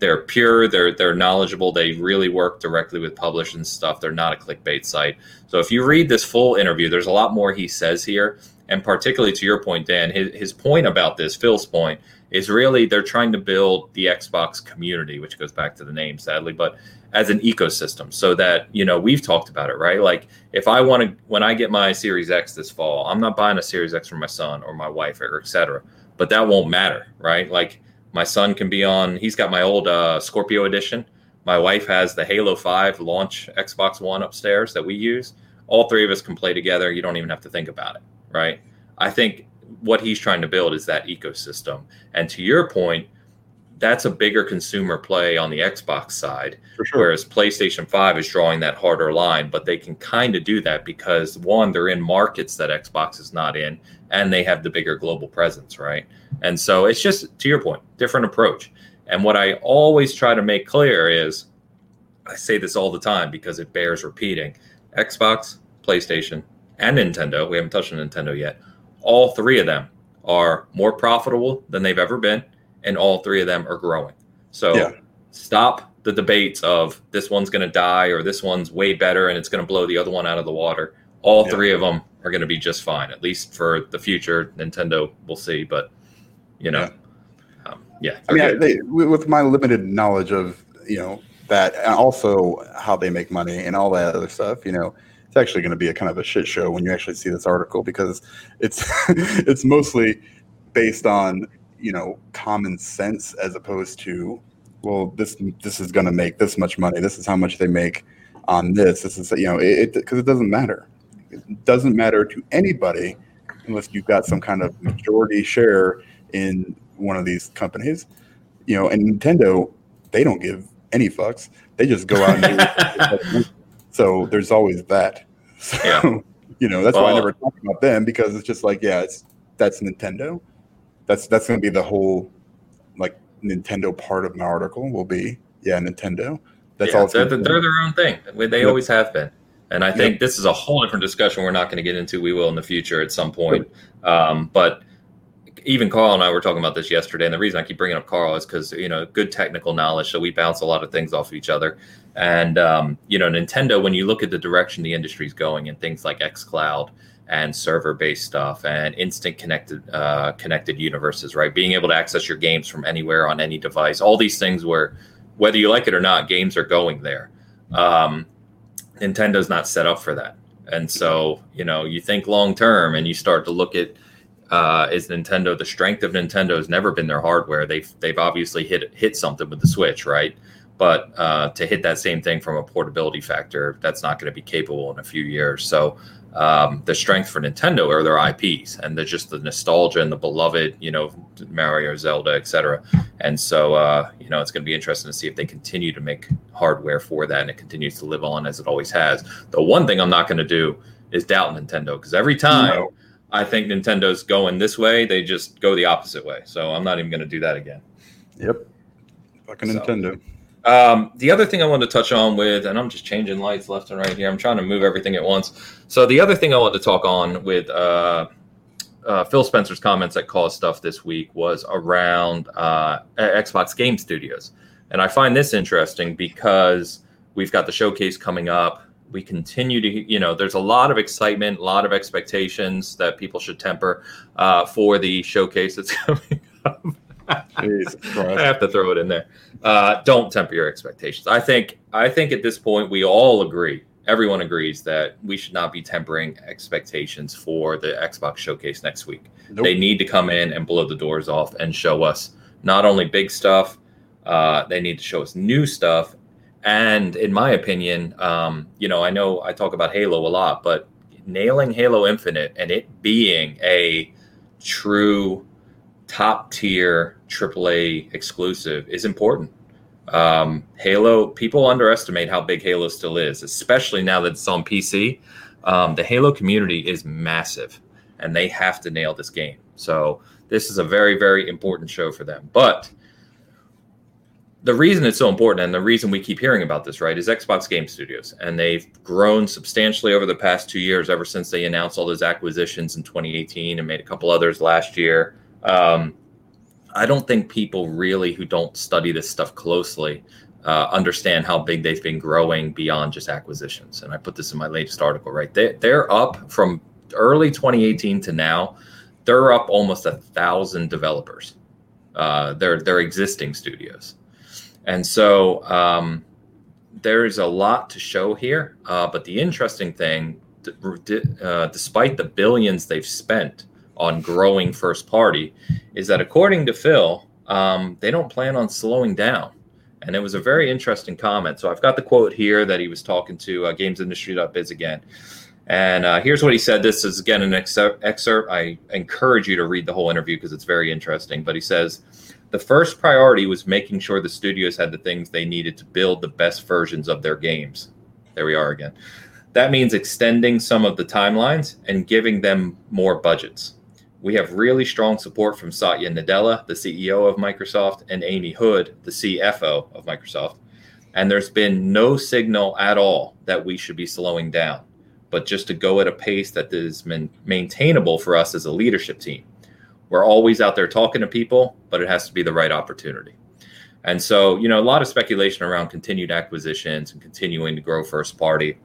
they're pure. They're they're knowledgeable. They really work directly with publishers and stuff. They're not a clickbait site. So if you read this full interview, there's a lot more he says here. And particularly to your point, Dan, his, his point about this, Phil's point, is really they're trying to build the Xbox community, which goes back to the name, sadly, but as an ecosystem so that, you know, we've talked about it, right? Like if I want to, when I get my Series X this fall, I'm not buying a Series X for my son or my wife or et cetera, but that won't matter, right? Like my son can be on, he's got my old uh, Scorpio edition. My wife has the Halo 5 launch Xbox One upstairs that we use. All three of us can play together. You don't even have to think about it, right? I think what he's trying to build is that ecosystem. And to your point, that's a bigger consumer play on the Xbox side, sure. whereas PlayStation 5 is drawing that harder line. But they can kind of do that because one, they're in markets that Xbox is not in, and they have the bigger global presence, right? And so it's just to your point, different approach. And what I always try to make clear is I say this all the time because it bears repeating Xbox, PlayStation, and Nintendo. We haven't touched on Nintendo yet all three of them are more profitable than they've ever been, and all three of them are growing. So yeah. stop the debates of this one's going to die or this one's way better and it's going to blow the other one out of the water. All yeah. three of them are going to be just fine, at least for the future. Nintendo, we'll see, but you know, yeah. Um, yeah I mean, they, with my limited knowledge of you know that, and also how they make money and all that other stuff, you know it's actually going to be a kind of a shit show when you actually see this article because it's it's mostly based on you know common sense as opposed to well this this is going to make this much money. This is how much they make on this. This is you know it because it, it doesn't matter. It doesn't matter to anybody unless you've got some kind of majority share in one of these companies. You know and nintendo they don't give any fucks. They just go out and do So there's always that. So, yeah. you know, that's well, why I never talk about them because it's just like, yeah, it's that's Nintendo. That's that's going to be the whole like Nintendo part of my article will be yeah Nintendo. That's yeah, all. They're, they're, their own thing. They yep. always have been. And I think yep. this is a whole different discussion we're not going to get into. We will in the future at some point. Um, but even Carl and I were talking about this yesterday, and the reason I keep bringing up Carl is because you know good technical knowledge, so we bounce a lot of things off of each other. And um, you know, Nintendo, when you look at the direction the industry is going and things like XCloud and server-based stuff and instant connected uh, connected universes, right? Being able to access your games from anywhere on any device, all these things where whether you like it or not, games are going there. Um, Nintendo's not set up for that, and so you know, you think long term, and you start to look at uh, is Nintendo. The strength of Nintendo has never been their hardware. They've they've obviously hit hit something with the Switch, right? But uh, to hit that same thing from a portability factor, that's not going to be capable in a few years. So um, the strength for Nintendo are their IPs and they're just the nostalgia and the beloved, you know, Mario, Zelda, etc. And so, uh, you know, it's going to be interesting to see if they continue to make hardware for that and it continues to live on as it always has. The one thing I'm not going to do is doubt Nintendo because every time. No I think Nintendo's going this way, they just go the opposite way. So I'm not even going to do that again. Yep. Fucking so, Nintendo. Um, the other thing I wanted to touch on with, and I'm just changing lights left and right here. I'm trying to move everything at once. So the other thing I wanted to talk on with uh, uh, Phil Spencer's comments at Cause Stuff this week was around uh, Xbox Game Studios, and I find this interesting because we've got the showcase coming up we continue to, you know, there's a lot of excitement, a lot of expectations that people should temper uh, for the showcase that's coming up. I have to throw it in there. Uh, don't temper your expectations. I think I think at this point we all agree, everyone agrees that we should not be tempering expectations for the Xbox showcase next week. Nope. They need to come in and blow the doors off and show us not only big stuff, uh, they need to show us new stuff and in my opinion, um, you know, I know I talk about Halo a lot, but nailing Halo Infinite and it being a true top tier AAA exclusive is important. Um, Halo, people underestimate how big Halo still is, especially now that it's on PC. Um, the Halo community is massive. and they have to nail this game. So this is a very, very important show for them. But the reason it's so important and the reason we keep hearing about this, right, is Xbox Game Studios. And they've grown substantially over the past two years, ever since they announced all those acquisitions in 2018 and made a couple others last year. Um, I don't think people really who don't study this stuff closely uh, understand how big they've been growing beyond just acquisitions. And I put this in my latest article, right? They, they're up from early 2018 to now. They're up almost a thousand developers. Uh, they're they're existing studios, and so um, there's a lot to show here. Uh, but the interesting thing, uh, despite the billions they've spent on growing first party, is that according to Phil, um, they don't plan on slowing down. And it was a very interesting comment. So I've got the quote here that he was talking to uh, GamesIndustry.biz again. And uh, here's what he said. This is again an excerpt. I encourage you to read the whole interview because it's very interesting. But he says the first priority was making sure the studios had the things they needed to build the best versions of their games. There we are again. That means extending some of the timelines and giving them more budgets. We have really strong support from Satya Nadella, the CEO of Microsoft, and Amy Hood, the CFO of Microsoft. And there's been no signal at all that we should be slowing down, but just to go at a pace that is maintainable for us as a leadership team. We're always out there talking to people, but it has to be the right opportunity. And so, you know, a lot of speculation around continued acquisitions and continuing to grow first party.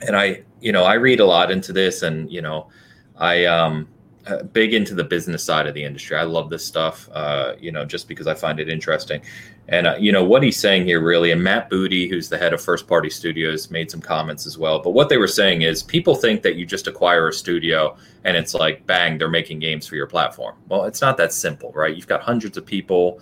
And I, you know, I read a lot into this and, you know, I, um, uh, big into the business side of the industry. I love this stuff, uh, you know, just because I find it interesting. And uh, you know what he's saying here, really. And Matt Booty, who's the head of First Party Studios, made some comments as well. But what they were saying is, people think that you just acquire a studio and it's like, bang, they're making games for your platform. Well, it's not that simple, right? You've got hundreds of people,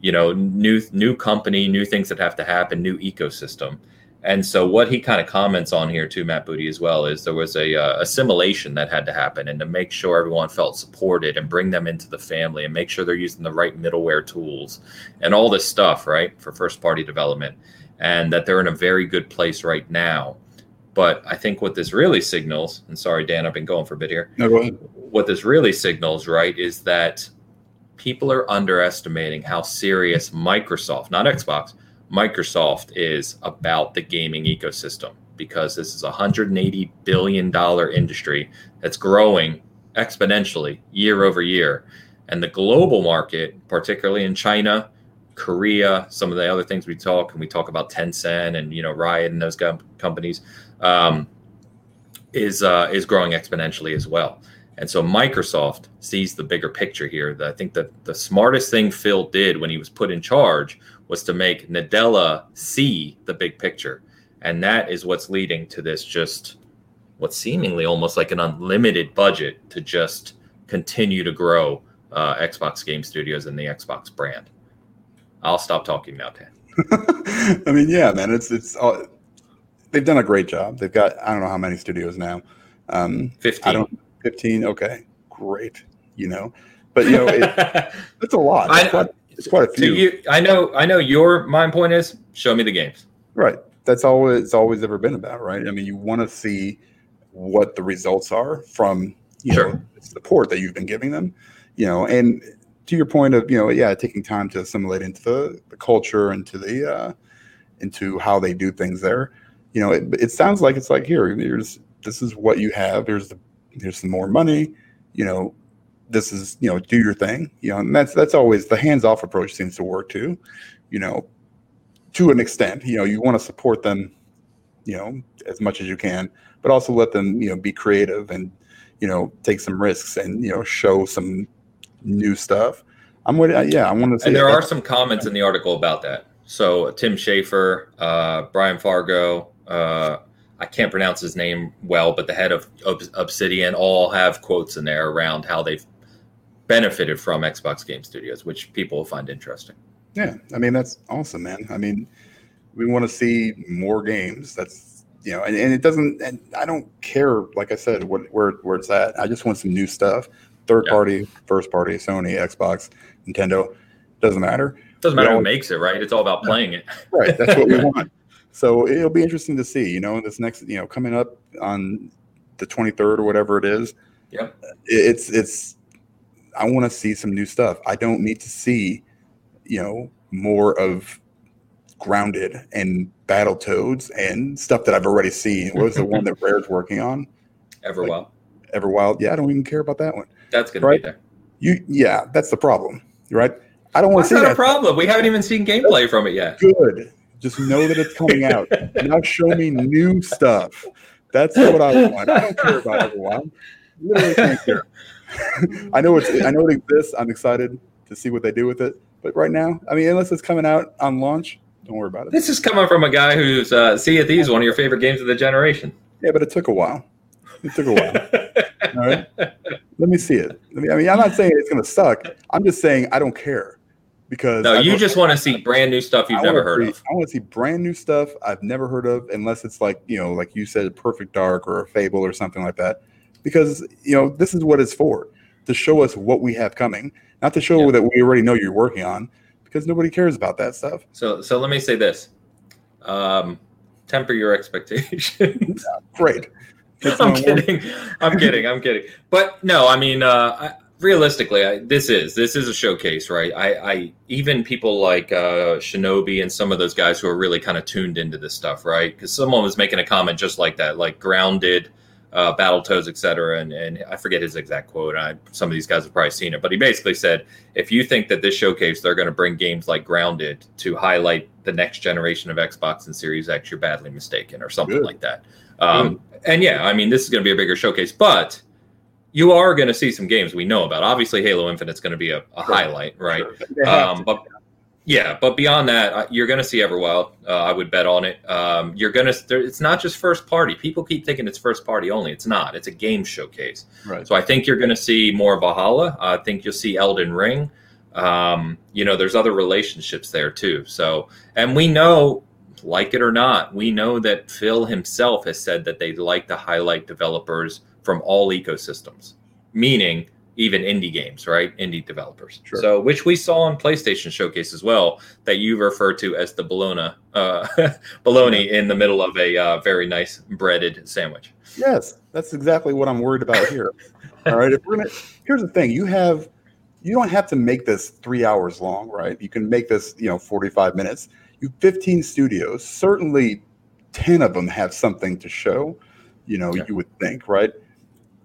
you know, new new company, new things that have to happen, new ecosystem. And so, what he kind of comments on here too, Matt Booty as well, is there was a uh, assimilation that had to happen, and to make sure everyone felt supported and bring them into the family, and make sure they're using the right middleware tools and all this stuff, right, for first party development, and that they're in a very good place right now. But I think what this really signals, and sorry, Dan, I've been going for a bit here. No, go ahead. What this really signals, right, is that people are underestimating how serious Microsoft, not Xbox Microsoft is about the gaming ecosystem because this is a $180 billion industry that's growing exponentially year over year. And the global market, particularly in China, Korea, some of the other things we talk, and we talk about Tencent and you know Riot and those companies, um, is uh, is growing exponentially as well. And so Microsoft sees the bigger picture here. I think that the smartest thing Phil did when he was put in charge was to make Nadella see the big picture. And that is what's leading to this just what's seemingly almost like an unlimited budget to just continue to grow uh, Xbox Game Studios and the Xbox brand. I'll stop talking now, Tan. I mean, yeah, man, it's it's all, they've done a great job. They've got I don't know how many studios now. Um, fifteen. I don't, fifteen. Okay, great. You know, but you know, it, it's a lot. I, it's quite a few. You, I know. I know. Your mind point is show me the games. Right. That's all it's always ever been about, right? I mean, you want to see what the results are from you sure. know support that you've been giving them, you know, and to your point of you know, yeah, taking time to assimilate into the, the culture and to the uh, into how they do things there. You know, it, it sounds like it's like here, here's this is what you have. Here's the here's some more money. You know, this is you know do your thing. You know and that's that's always the hands off approach seems to work too. You know to an extent you know you want to support them you know as much as you can but also let them you know be creative and you know take some risks and you know show some new stuff. I'm with yeah i want to say and there are some comments in the article about that. So tim schafer uh, brian fargo uh, I can't pronounce his name well, but the head of Obsidian all have quotes in there around how they've benefited from Xbox Game Studios, which people will find interesting. Yeah, I mean that's awesome, man. I mean, we want to see more games. That's you know, and, and it doesn't. And I don't care, like I said, what where where it's at. I just want some new stuff. Third yeah. party, first party, Sony, Xbox, Nintendo, doesn't matter. Doesn't matter who makes it, right? It's all about playing it. right. That's what we want. So it'll be interesting to see. You know, this next, you know, coming up on the 23rd or whatever it is Yep. It's it's. I want to see some new stuff. I don't need to see, you know, more of grounded and battle toads and stuff that I've already seen. What was the one that Rare's working on? Everwild. Everwild. Yeah, I don't even care about that one. That's gonna Right. be there. You yeah, that's the problem. Right? I don't want to see not a that. problem? We haven't even seen gameplay from it yet. Good. Just know that it's coming out. now show me new stuff. That's what I want. I don't care about Everwild. Literally can't care. I know it's I know it exists. I'm excited to see what they do with it. But right now, I mean, unless it's coming out on launch, don't worry about it. This is coming from a guy who's uh, Sea of Thieves, one of your favorite games of the generation. Yeah, but it took a while. It took a while. All right. Let me see it. Let me, I mean, I'm not saying it's going to suck. I'm just saying I don't care because no, I you just want to see brand new stuff you've never heard see- of. I want to see brand new stuff I've never heard of, unless it's like you know, like you said, Perfect Dark or a Fable or something like that. Because you know, this is what it's for to show us what we have coming, not to show Yeah. that we already know you're working on. Because nobody cares about that stuff. So, so let me say this: um, temper your expectations. Great. That's I'm what I want. kidding. I'm kidding. I'm kidding. But no, I mean, uh, I, realistically, I, this is this is a showcase, right? I, I even people like uh, Shinobi and some of those guys who are really kind of tuned into this stuff, right? Because someone was making a comment just like that, like grounded. Uh, Battletoads, etc., and and I forget his exact quote. I, some of these guys have probably seen it, but he basically said, if you think that this showcase they're going to bring games like Grounded to highlight the next generation of Xbox and Series X, you're badly mistaken, or something Good. like that. Um, and yeah, I mean, this is going to be a bigger showcase, but you are going to see some games we know about. Obviously, Halo Infinite's going to be a, a highlight, right? Sure. Um, but yeah, but beyond that, you're going to see Everwild. Uh, I would bet on it. Um, you're going to. It's not just first party. People keep thinking it's first party only. It's not. It's a game showcase. right. So I think you're going to see more Valhalla. I think you'll see Elden Ring. Um, you know, there's other relationships there too. So, and we know, like it or not, we know that Phil himself has said that they'd like to highlight developers from all ecosystems, meaning even indie games, right? Indie developers. Sure. So, which we saw on PlayStation Showcase as well, that you refer to as the bologna, uh, bologna in the middle of a uh, very nice breaded sandwich. Yes, that's exactly what I'm worried about here. All right. If we're gonna, here's the thing: you have, you don't have to make this three hours long, right? You can make this, you know, 45 minutes. You 15 studios. Certainly, 10 of them have something to show. You know, Yeah. you would think, right?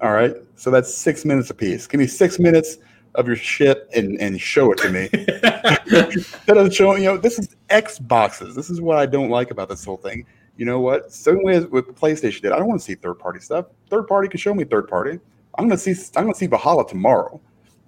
All right. So that's six minutes apiece. Give me six minutes of your shit and and show it to me. Instead of showing, you know, this is Xboxes. This is what I don't like about this whole thing. You know what? Same way as with PlayStation did. I don't want to see third party stuff. Third party can show me third party. I'm gonna see. I'm gonna see Valhalla tomorrow.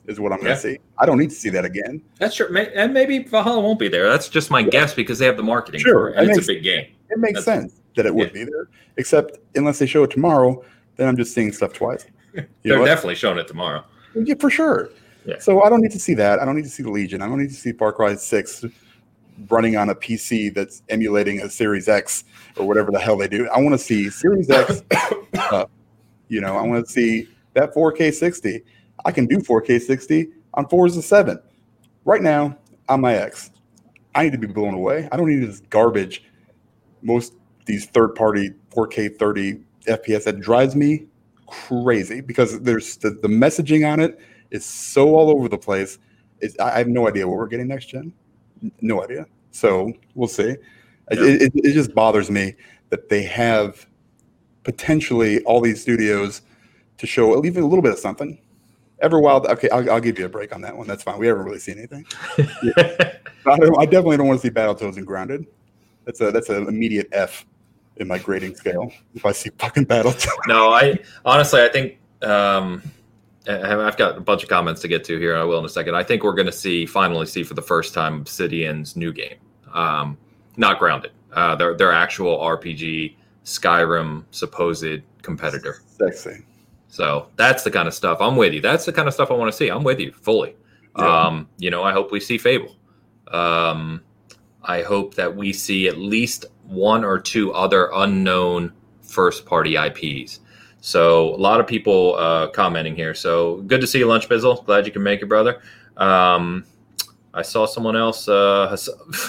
Is what I'm gonna see. I don't need to see that again. That's true, May- and maybe Valhalla won't be there. That's just my guess because they have the marketing Sure, for it, and that it's makes- a big game. It makes That's- sense that it would be there. Except unless they show it tomorrow, then I'm just seeing stuff twice. You They're definitely showing it tomorrow. Yeah, for sure. Yeah. So I don't need to see that. I don't need to see the Legion. I don't need to see Far Cry Six running on a PC that's emulating a Series X or whatever the hell they do. I want to see Series X. up. You know, I want to see that 4K 60. I can do 4K 60 on Forza 7. Right now, on my X, I need to be blown away. I don't need this garbage. Most these third-party 4K 30 FPS that drives me crazy because there's the, the messaging on it is so all over the place. It's, I I have no idea what we're getting next gen. No idea. So we'll see. It- Yeah. It, it, just bothers me that they have potentially all these studios to show even a little bit of something. Everwild, okay, I'll, I'll give you a break on that one. That's fine. We haven't really seen anything. I, don't, I definitely don't want to see Battletoads and Grounded. That's a that's an immediate F in my grading scale. If I see fucking Battletoads, no, I honestly, I think um, I've got a bunch of comments to get to here. I will in a second. I think we're going to see finally see for the first time Obsidian's new game, um, not Grounded. Uh, their their actual RPG Skyrim supposed competitor. sexy. So that's the kind of stuff I'm with you. That's the kind of stuff I want to see. I'm with you fully. Yeah. Um, you know, I hope we see Fable. Um, I hope that we see at least one or two other unknown first party IPs. So a lot of people uh, commenting here. So good to see you, Lunch Bizzle. Glad you can make it, brother. Um, I saw someone else. Uh,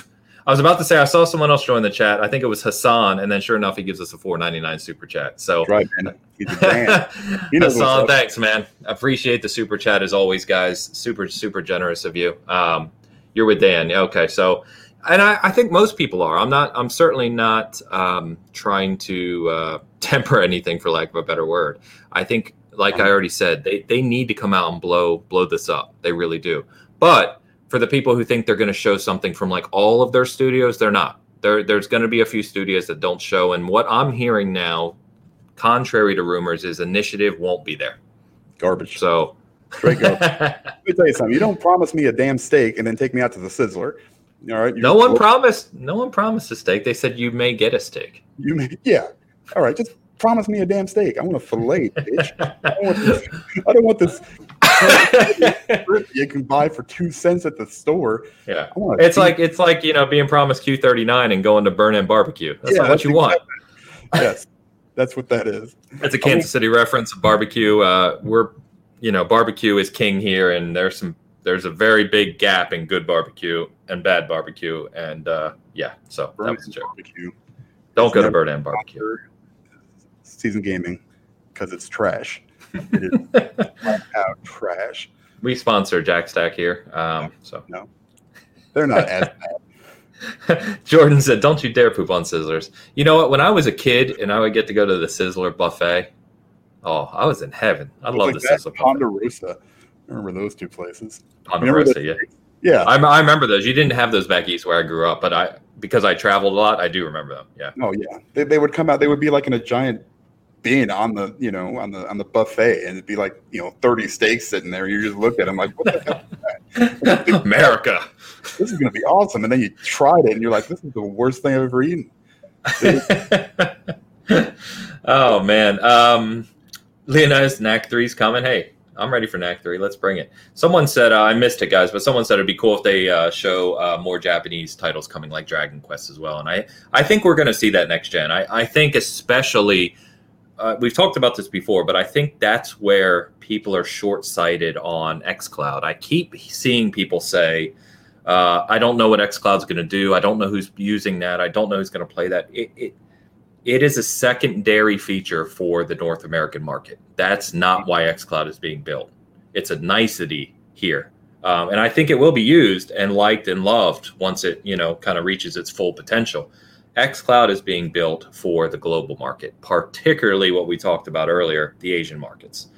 I was about to say I saw someone else join the chat. I think it was Hassan, and then sure enough, he gives us a four ninety nine super chat. So That's right, man. He's a man. He Hassan, thanks, man. Appreciate the super chat as always, guys. Super, super generous of you. Um, you're with Dan. Okay, so and I, I think most people are. I'm not. I'm certainly not um, trying to uh, temper anything, for lack of a better word. I think, like I already said, they they need to come out and blow blow this up. They really do. But for the people who think they're going to show something from like all of their studios, they're not. There, there's going to be a few studios that don't show. And what I'm hearing now, contrary to rumors, is Initiative won't be there. Garbage. So, Straight garbage. Let me tell you something. You don't promise me a damn steak and then take me out to the Sizzler. All right. no one promised. No one promised a steak. They said you may get a steak. You may, yeah. All right. Just promise me a damn steak. I want a fillet, bitch. I don't want this. I don't want this you can buy for two cents at the store. yeah. I want a It's like it's like you know being promised Q39 and going to Burn In Barbecue. That's Yeah, not what that's you want. yes, that's what that is. It's a Kansas City reference. Barbecue. Uh, we're you know barbecue is king here, and there's some there's a very big gap in good barbecue and bad barbecue, and uh, yeah. So that was a joke. Barbecue. Don't go to Bird In Barbecue. Seasoned Gaming because it's trash. It is out trash. We sponsor Jack Stack here. Um, so no, They're not as bad. Jordan said, "Don't you dare poop on Sizzlers." You know what? When I was a kid and I would get to go to the Sizzler buffet, oh, I was in heaven. I love like the Sizzler buffet. I remember those two places. Ponderosa, yeah. Yeah. I, I remember those. You didn't have those back east where I grew up, but I because I traveled a lot, I do remember them. Yeah. Oh yeah. They, they would come out. They would be like in a giant bin on the you know on the on the buffet, and it'd be like you know thirty steaks sitting there. You just look at them like, what the hell? Is that? America. This is gonna be awesome. And then you tried it, and you're like, this is the worst thing I've ever eaten. oh man. Um Leonidas NAC 3's coming. Hey, I'm ready for NAC 3. Let's bring it. Someone said uh, I missed it, guys, but someone said it'd be cool if they uh, show uh, more Japanese titles coming, like Dragon Quest as well. And I, I think we're going to see that next gen. I, I think especially uh, we've talked about this before, but I think that's where people are short sighted on xCloud. I keep seeing people say, uh, I don't know what xCloud's going to do. I don't know who's using that. I don't know who's going to play that. It, it, it is a secondary feature for the North American market. That's not why xCloud is being built. It's a nicety here. Um, and I think it will be used and liked and loved once it, you know, kind of reaches its full potential. xCloud is being built for the global market, particularly what we talked about earlier, the Asian markets.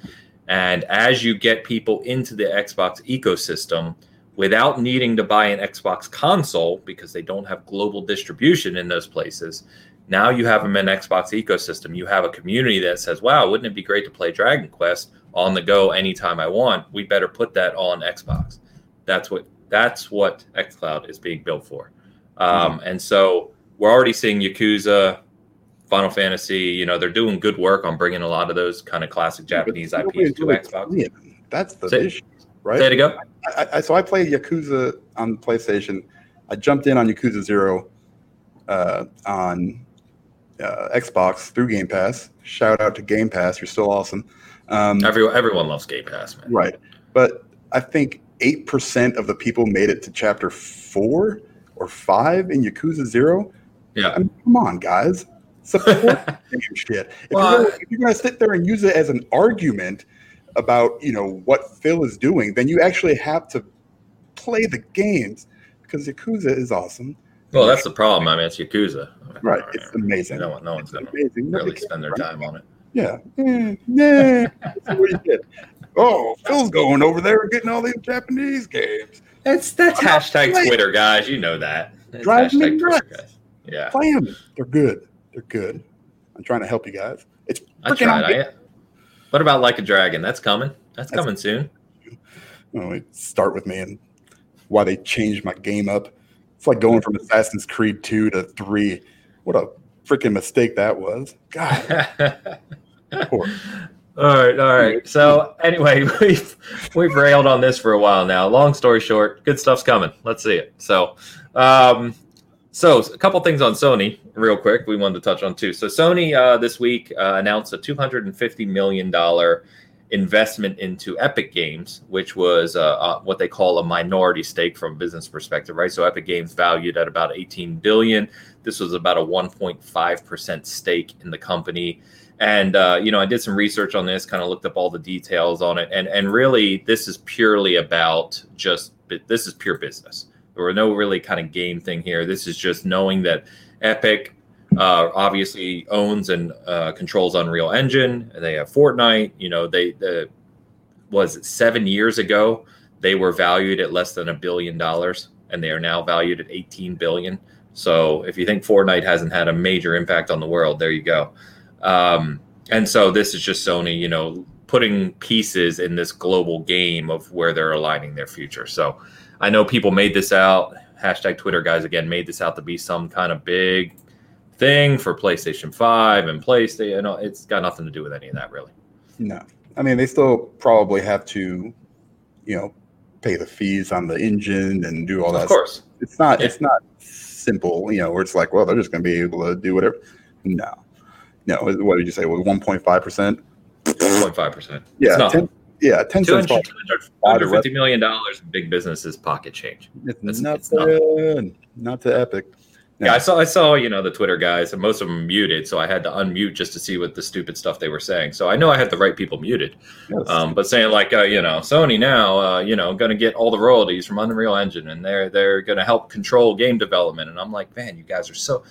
And as you get people into the Xbox ecosystem without needing to buy an Xbox console because they don't have global distribution in those places, now you have them in Xbox ecosystem. You have a community that says, "Wow, wouldn't it be great to play Dragon Quest on the go anytime I want? We better put that on Xbox." That's what that's what XCloud is being built for. Um, And so we're already seeing Yakuza, Final Fantasy. You know, they're doing good work on bringing a lot of those kind of classic Japanese But IPs to Xbox. That's the Say- issue, right? Say it again. I, I, so I play Yakuza on PlayStation. I jumped in on Yakuza Zero uh, on uh, Xbox through Game Pass. Shout out to Game Pass, you're still awesome. Um, Everyone, everyone loves Game Pass, man. right, but I think eight percent of the people made it to chapter four or five in Yakuza Zero. Yeah. I mean, come on, guys, support shit. If, Well, you're gonna, if you're gonna sit there and use it as an argument about you know what Phil is doing, then you actually have to play the games because Yakuza is awesome. Well, that's the problem. I mean, it's Yakuza. Right, it's amazing. No one, no one's gonna really spend their time on it. Yeah. Mm, yeah. What he did. Oh, Phil's going over there and getting all these Japanese games. That's that's I'm hashtag playing. Twitter, guys. You know that. That's Drives me nuts. guys. Yeah, Play them. They're good. They're good. I'm trying to help you guys. It's I tried. out. I, what about Like a Dragon? That's coming. That's, That's- coming soon. Oh, wait, start with me and why they changed my game up. It's like going from Assassin's Creed 2 to 3. What a freaking mistake that was. God, poor. all right, all right. So anyway, we've we've railed on this for a while now. Long story short, good stuff's coming. Let's see it. So, um, so a couple things on Sony, real quick. We wanted to touch on too. So Sony uh, this week uh, announced a two hundred and fifty million dollar investment into Epic Games, which was uh, uh, what they call a minority stake from a business perspective, right? So Epic Games valued at about 18 billion. This was about a 1.5 percent stake in the company. And uh, you know, I did some research on this, kind of looked up all the details on it, and and really, this is purely about just this is pure business. There were no really kind of game thing here. This is just knowing that Epic uh, obviously owns and uh, controls Unreal Engine. And they have Fortnite. You know, they the was seven years ago they were valued at less than a billion dollars, and they are now valued at 18 billion. So if you think Fortnite hasn't had a major impact on the world, there you go. Um, and so this is just Sony, you know, putting pieces in this global game of where they're aligning their future. So I know people made this out. Hashtag Twitter guys again made this out to be some kind of big thing for PlayStation 5 and PlayStation. You know, it's got nothing to do with any of that, really. No. I mean, they still probably have to, you know, pay the fees on the engine and do all that. Of course. It's not, yeah. it's not simple, you know, where it's like, well, they're just going to be able to do whatever. No. No. What did you say? Was 1.5%? 1.5%. Yeah. 10, yeah, 10 200, cents. $250 million in big businesses pocket change. It's, nothing. It's nothing. Not to Epic. Yeah, I saw I saw you know the Twitter guys and most of them muted, so I had to unmute just to see what the stupid stuff they were saying. So I know I had the right people muted, yes. um, but saying like uh, you know Sony now uh, you know going to get all the royalties from Unreal Engine and they're they're going to help control game development, and I'm like man, you guys are so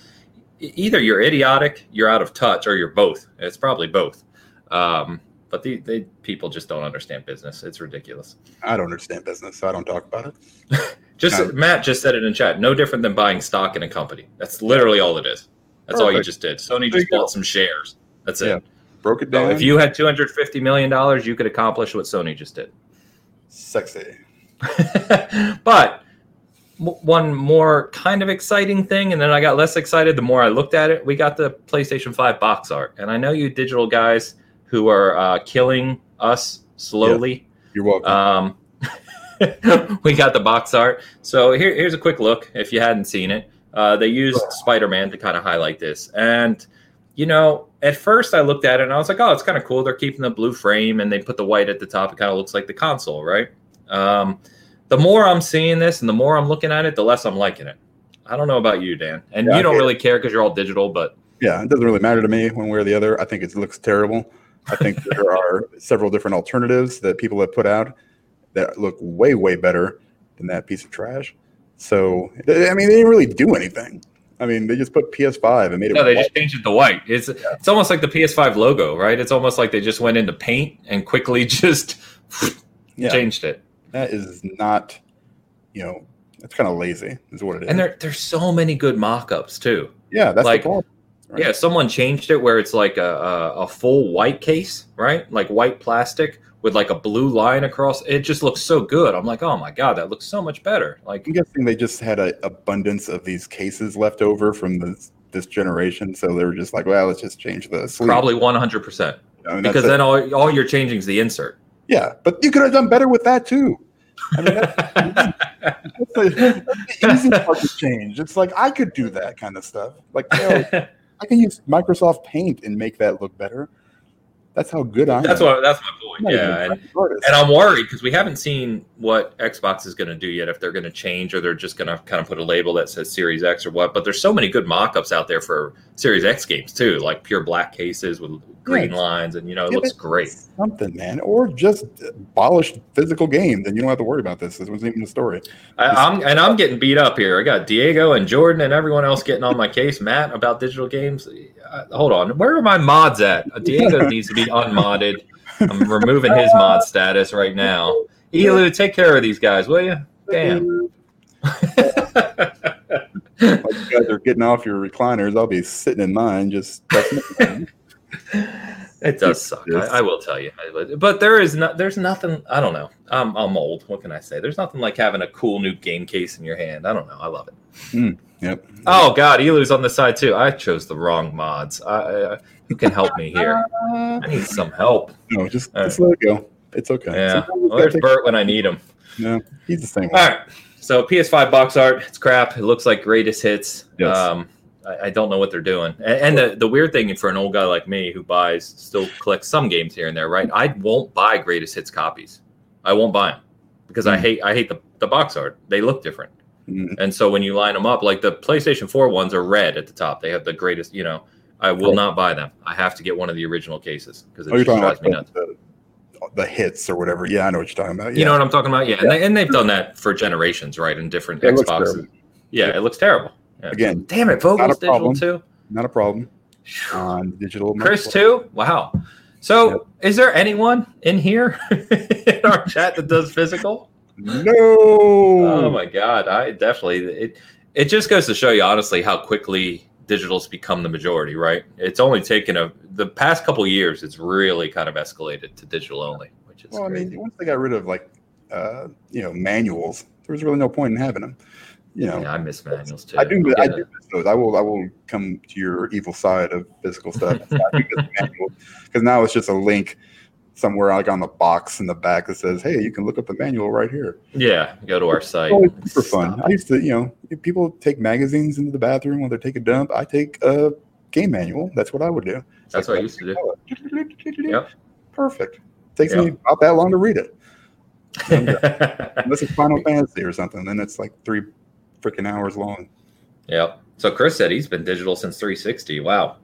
either you're idiotic, you're out of touch, or you're both. It's probably both. Um, but the they, people just don't understand business. It's ridiculous. I don't understand business, so I don't talk about it. just Matt just said it in chat. No different than buying stock in a company. That's literally all it is. That's Perfect. all you just did. Sony just bought some shares. That's it. Broke it down. So if you had two hundred fifty million dollars, you could accomplish what Sony just did. Sexy. but one more kind of exciting thing, and then I got less excited the more I looked at it. We got the PlayStation 5 box art. And I know you digital guys who are uh, killing us slowly. Yeah, you're welcome. Um, we got the box art. So here, here's a quick look if you hadn't seen it. Uh, they used Spider Man to kind of highlight this. And, you know, at first I looked at it and I was like, oh, it's kind of cool. They're keeping the blue frame and they put the white at the top. It kind of looks like the console, right? Um, the more I'm seeing this and the more I'm looking at it, the less I'm liking it. I don't know about you, Dan. And yeah, you don't really care because you're all digital, but. Yeah, it doesn't really matter to me one way or the other. I think it looks terrible. I think there are several different alternatives that people have put out that look way, way better than that piece of trash. So, I mean, they didn't really do anything. I mean, they just put PS5 and made it. No, they white. just changed it to white. It's yeah. it's almost like the PS5 logo, right? It's almost like they just went into Paint and quickly just yeah. changed it. That is not, you know, that's kind of lazy, is what it is. And there, there's so many good mock-ups too. Yeah, that's like, the problem. Right? Yeah, someone changed it where it's like a, a, a full white case, right? Like white plastic with like a blue line across. It just looks so good. I'm like, oh my god, that looks so much better. Like I'm guessing they just had an abundance of these cases left over from this this generation, so they were just like, well, let's just change the sleeve. Probably 100 percent because then all all you're changing is the insert. Yeah, but you could have done better with that too. I mean, that's, that's, a, that's the easy part to change. It's like I could do that kind of stuff. Like, you know, I can use Microsoft Paint and make that look better. That's how good I am. that's am. What, that's my point. Yeah, and, and, I'm worried because we haven't seen what Xbox is going to do yet. If they're going to change or they're just going to kind of put a label that says Series X or what. But there's so many good mock-ups out there for Series X games too, like pure black cases with green lines, and you know it looks great. Something, man, or just polished physical games, and you don't have to worry about this. This wasn't even a story. I, am and I'm getting beat up here. I got Diego and Jordan and everyone else getting on my case. Matt about digital games uh, hold on. Where are my mods at? Diego needs to be unmodded. I'm removing his mod status right now. Elu, take care of these guys, will you? Damn. you guys are getting off your recliners. I'll be sitting in mine, just. it does suck. I, I, will tell you, but there is not. There's nothing. I don't know. I'm, I'm old. What can I say? There's nothing like having a cool new game case in your hand. I don't know. I love it. Mm. Yep. Oh God, Elu's on the side too. I chose the wrong mods. I, I, who can help me here? I need some help. No, just, just let it go. It's okay. Yeah. Well, there's Bert when I need him. No, he's the same. All right. So PS5 box art, it's crap. It looks like greatest hits. Yes. Um, I, I don't know what they're doing. And, and the, the weird thing for an old guy like me who buys, still collects some games here and there, right? I won't buy greatest hits copies. I won't buy them because I Mm. hate I hate the, the box art. They look different. Mm. And so when you line them up, like the PlayStation 4 ones are red at the top. They have the greatest, you know. I will Right. not buy them. I have to get one of the original cases because it Oh, just drives me nuts. the, the, hits or whatever. Yeah, I know what you're talking about. Yeah. You know what I'm talking about? Yeah, and, they, and they've done that for generations, right? In different It Xboxes. Yeah, Yeah. it looks terrible. Yeah. Again, Damn it, Vogel's digital problem. too. not a problem on digital. Chris too. Wow. So, is there anyone in here in our chat that does physical? No. Oh my god, I definitely it. It just goes to show you, honestly, how quickly digital's become the majority. Right? It's only taken a the past couple years. It's really kind of escalated to digital only, which is Well, I mean, once they got rid of like, uh, you know, manuals, there was really no point in having them. You know, yeah, I miss manuals too. I do. I'm I do miss those. I will. I will come to your evil side of physical stuff because now it's just a link somewhere like on the box in the back that says, "Hey, you can look up the manual right here." Yeah, go to our site. Oh, it's super fun. Stop I used to, you know, people take magazines into the bathroom when they take a dump. I take a game manual. That's what I would do. It's That's like, what I used to do. Oh, yep. Perfect. Takes Yep. me about that long to read it. yep. Uh, unless it's Final Fantasy or something, then it's like three freaking hours long. Yep. So Chris said he's been digital since 360. Wow.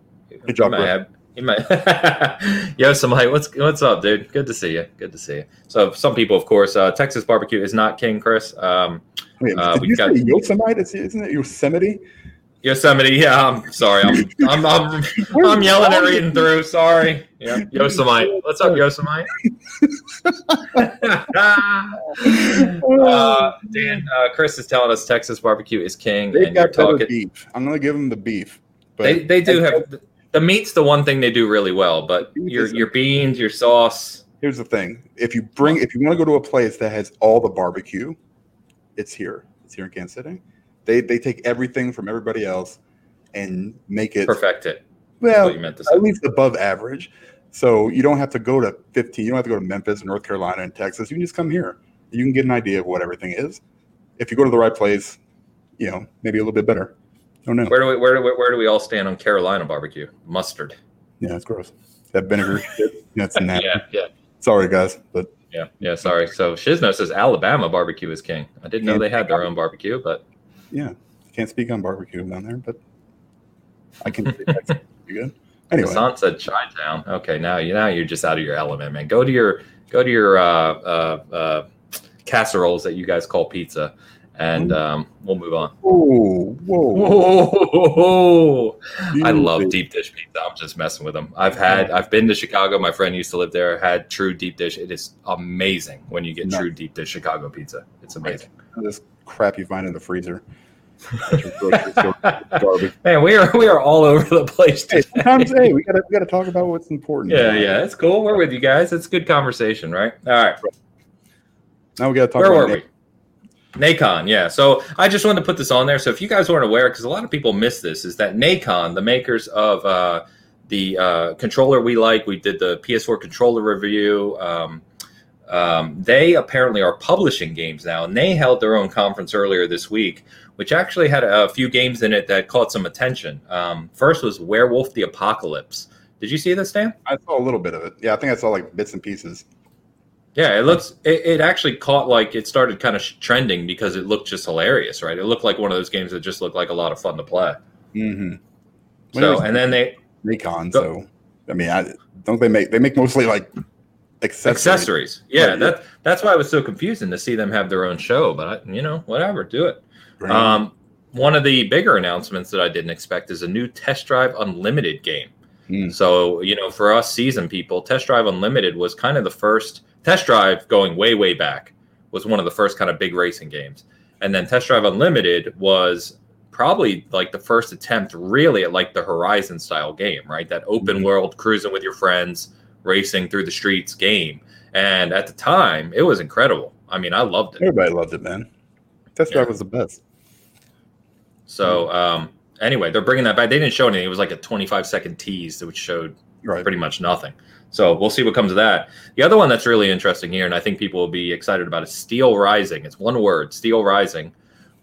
Good job, have- he might. Yo, somebody, what's what's up, dude? Good to see you. Good to see you. So, some people, of course, uh, Texas barbecue is not king, Chris. Um, Wait, Uh, did you got- say Yosemite? It's, isn't it Yosemite? Yosemite. Yeah, I'm sorry. I'm I'm I'm, I'm yelling and reading through. Sorry. Yeah, Yosemite. What's up, Yosemite? uh, Dan, uh, Chris is telling us Texas barbecue is king, They and you're got better talking. beef. I'm gonna give them the beef. But They they do have the meat's the one thing they do really well, but your your beans, your sauce. Here's the thing: if you bring, if you want to go to a place that has all the barbecue, it's here. It's here in Kansas City. They they take everything from everybody else and make it Perfect it. Well you meant to say. at least above average. So you don't have to go to 15. You don't have to go to Memphis, North Carolina, and Texas. You can just come here. You can get an idea of what everything is. If you go to the right place, you know maybe a little bit better. Oh no, Where do we where do we, where do we all stand on Carolina barbecue? Mustard. yeah, it's gross. That vinegar, that's nasty. Yeah, yeah, Sorry guys, but yeah, yeah. Sorry. So Shizno says Alabama barbecue is king. I didn't know they had their own barbecue, but yeah, can't speak on barbecue down there, but I can. you good. Anyway, Hassan said Chi Town. Okay, now you now you're just out of your element, man. Go to your go to your uh, uh, uh, casseroles that you guys call pizza, and um, we'll move on. whoa, whoa, Whoa! I love deep dish pizza. I'm just messing with them. I've had, I've been to Chicago. My friend used to live there. Had true deep dish. It is amazing when you get Nice. true deep dish Chicago pizza. It's amazing. This crap you find in the freezer. At your grocery store, Garbage. Man, we are we are all over the place. Hey, Today. sometimes hey, we gotta we gotta talk about what's important. Yeah, yeah, it's cool. We're with you guys. It's good conversation, right? All right. Now we gotta talk Where about were we? Nacon, yeah. So I just wanted to put this on there. So if you guys weren't aware, because a lot of people miss this, is that Nacon, the makers of uh, the uh, controller we like, we did the PS4 controller review. Um, um, they apparently are publishing games now, and they held their own conference earlier this week, which actually had a few games in it that caught some attention. Um, first was Werewolf the Apocalypse. Did you see this, Dan? I saw a little bit of it. Yeah, I think I saw like bits and pieces. Yeah, it looks. It, it actually caught like it started kind of trending because it looked just hilarious, right? It looked like one of those games that just looked like a lot of fun to play. Mm-hmm. So, and then they Nacon. So, I mean, I don't they make they make mostly like accessories. accessories. Yeah, Right, that that's why it was so confusing to see them have their own show. But I, you know, whatever, do it. Right? Um, one of the bigger announcements that I didn't expect is a new Test Drive Unlimited game. Hmm. So, you know, for us season people, Test Drive Unlimited was kind of the first Test Drive going way, way back was one of the first kind of big racing games. And then Test Drive Unlimited was probably like the first attempt really at like the Horizon style game, right? That open Mhm. world cruising with your friends, racing through the streets game. And at the time, it was incredible. I mean, I loved it. Everybody loved it, man. Test drive Yeah. was the best. So um, anyway, they're bringing that back. They didn't show anything. It was like a 25 second tease, which showed Right. pretty much nothing. So we'll see what comes of that. The other one that's really interesting here, and I think people will be excited about, is Steelrising. It's one word, Steelrising,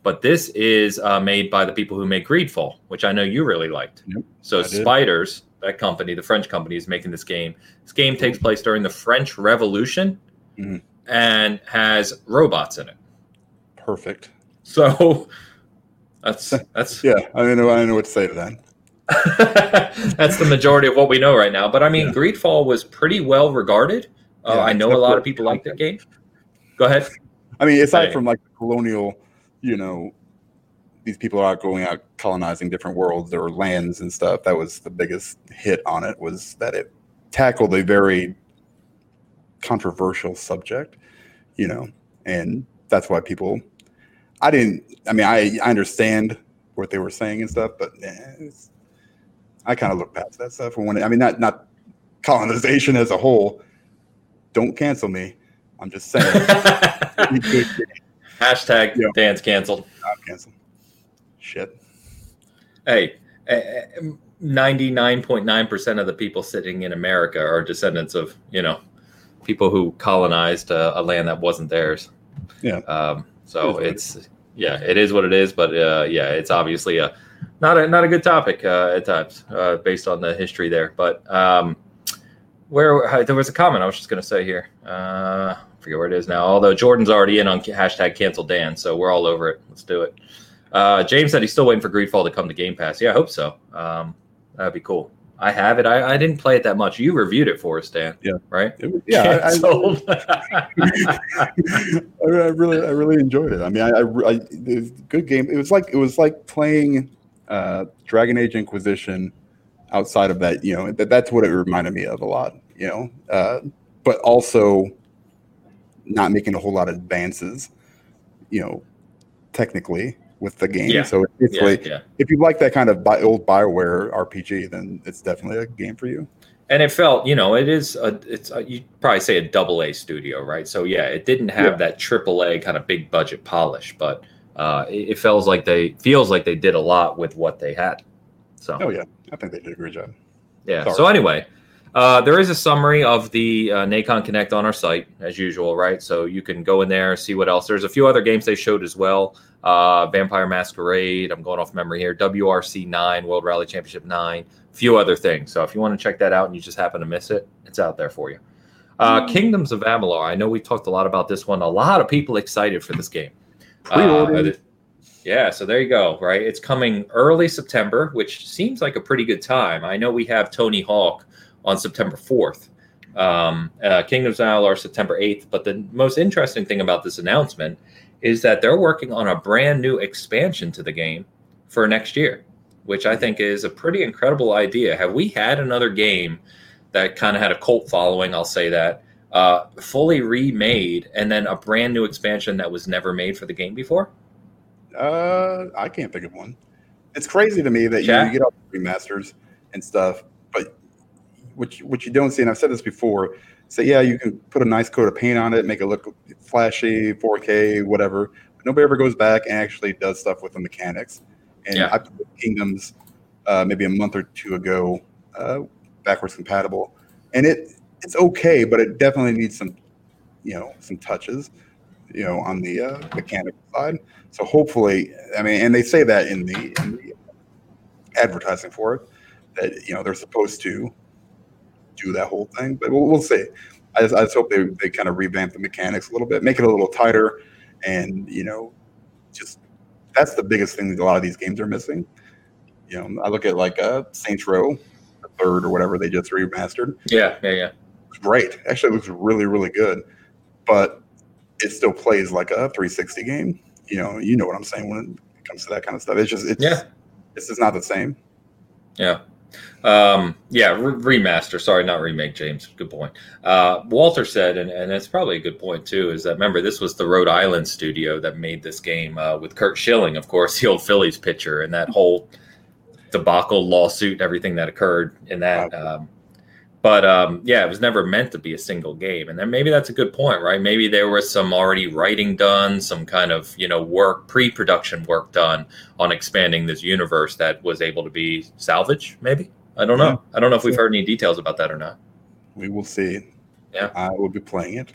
but this is uh, made by the people who make Greedfall, which I know you really liked. Yep, so Spiders, that company, the French company, is making this game. This game takes place during the French Revolution mm-hmm. and has robots in it. Perfect. So that's that's yeah. I don't know. I don't know what to say to that. that's the majority of what we know right now. But I mean, yeah. Greedfall was pretty well regarded. Uh, yeah, I know a lot of people like that game. Go ahead. I mean, aside from like the colonial, you know, these people are out going out colonizing different worlds or lands and stuff. That was the biggest hit on it was that it tackled a very controversial subject, you know, and that's why people. I didn't. I mean, I, I understand what they were saying and stuff, but eh, I kind of look past that stuff. When I mean, not not colonization as a whole. Don't cancel me. I'm just saying. Hashtag yeah. dance canceled. Not canceled. Shit. Hey, 99.9% of the people sitting in America are descendants of, you know, people who colonized a, a land that wasn't theirs. Yeah. Um, so it it's, yeah, it is what it is. But uh, yeah, it's obviously a not a not a good topic uh, at times uh, based on the history there. But um, where there was a comment I was just going to say here. Uh, forget where it is now. Although Jordan's already in on hashtag cancel Dan, so we're all over it. Let's do it. Uh, James said he's still waiting for Greedfall to come to Game Pass. Yeah, I hope so. Um, that'd be cool. I have it. I, I, didn't play it that much. You reviewed it for us, Dan. Yeah. Right. Was, yeah. I, I, I, really, I really enjoyed it. I mean, I, I, it was a good game. It was like it was like playing uh, Dragon Age Inquisition outside of that. You know, that, that's what it reminded me of a lot. You know, uh, but also not making a whole lot of advances. You know, technically with the game. Yeah. So it's yeah, like yeah. if you like that kind of bi- old Bioware RPG, then it's definitely a game for you. And it felt, you know, it is a, it's a, you probably say a double A studio, right? So yeah, it didn't have that triple A kind of big budget polish, but uh, it, it, feels like they feels like they did a lot with what they had. So oh yeah, I think they did a great job. Yeah. Sorry. So anyway, uh, there is a summary of the uh, Nacon Connect on our site as usual, right? So you can go in there see what else. There's a few other games they showed as well. Uh, Vampire Masquerade. I'm going off memory here. WRC nine, World Rally Championship nine, a few other things. So if you want to check that out and you just happen to miss it, it's out there for you. Uh, hmm. Kingdoms of Amalur. I know we talked a lot about this one. A lot of people excited for this game. Uh, yeah, so there you go. Right, it's coming early September, which seems like a pretty good time. I know we have Tony Hawk on September 4th. Um, uh, Kingdoms of Amalur September 8th. But the most interesting thing about this announcement is that they're working on a brand new expansion to the game for next year, which I think is a pretty incredible idea. Have we had another game that kind of had a cult following? I'll say that. Uh, fully remade and then a brand new expansion that was never made for the game before? Uh, I can't think of one. It's crazy to me that you, you, get all the remasters and stuff, but what you, what you don't see, and I've said this before, say yeah, you can put a nice coat of paint on it, make it look flashy, 4K, whatever. But nobody ever goes back and actually does stuff with the mechanics. And yeah. I played Kingdoms uh, maybe a month or two ago, uh, backwards compatible, and it it's okay, but it definitely needs some, you know, some touches, you know, on the uh, mechanical side. So hopefully, I mean, and they say that in the, in the advertising for it that you know they're supposed to do that whole thing. But we'll, we'll see. I just, I just hope they, they kind of revamp the mechanics a little bit, make it a little tighter, and you know, just that's the biggest thing that a lot of these games are missing. You know, I look at like uh, Saints Row, the third or whatever they just remastered. Yeah, yeah, yeah. Great. Actually, it looks really, really good, but it still plays like a 360 game. You know, you know what I'm saying when it comes to that kind of stuff. It's just, it's, yeah, it's just not the same. Yeah. Um, yeah, re- remaster. Sorry, not remake, James. Good point. Uh, Walter said, and, and it's probably a good point too, is that remember, this was the Rhode Island studio that made this game uh, with Curt Schilling, of course, the old Phillies pitcher, and that whole debacle lawsuit, everything that occurred in that. Um, but um, yeah, it was never meant to be a single game, and then maybe that's a good point, right? Maybe there was some already writing done, some kind of you know work, pre-production work done on expanding this universe that was able to be salvaged. Maybe I don't know. I don't know if we've heard any details about that or not. We will see. Yeah, I will be playing it.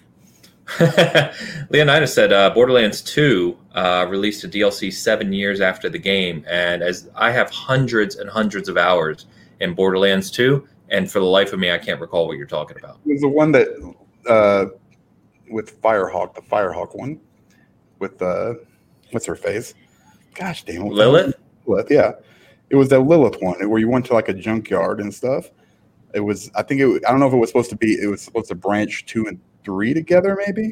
Leonidas said uh, Borderlands 2 uh, released a DLC seven years after the game. And as I have hundreds and hundreds of hours in Borderlands 2, and for the life of me, I can't recall what you're talking about. It was the one that uh, with Firehawk, the Firehawk one, with uh, what's her face? Gosh damn it, Lilith? Lilith, yeah. It was that Lilith one where you went to like a junkyard and stuff. It was, I think it. I don't know if it was supposed to be. It was supposed to branch two and three together, maybe.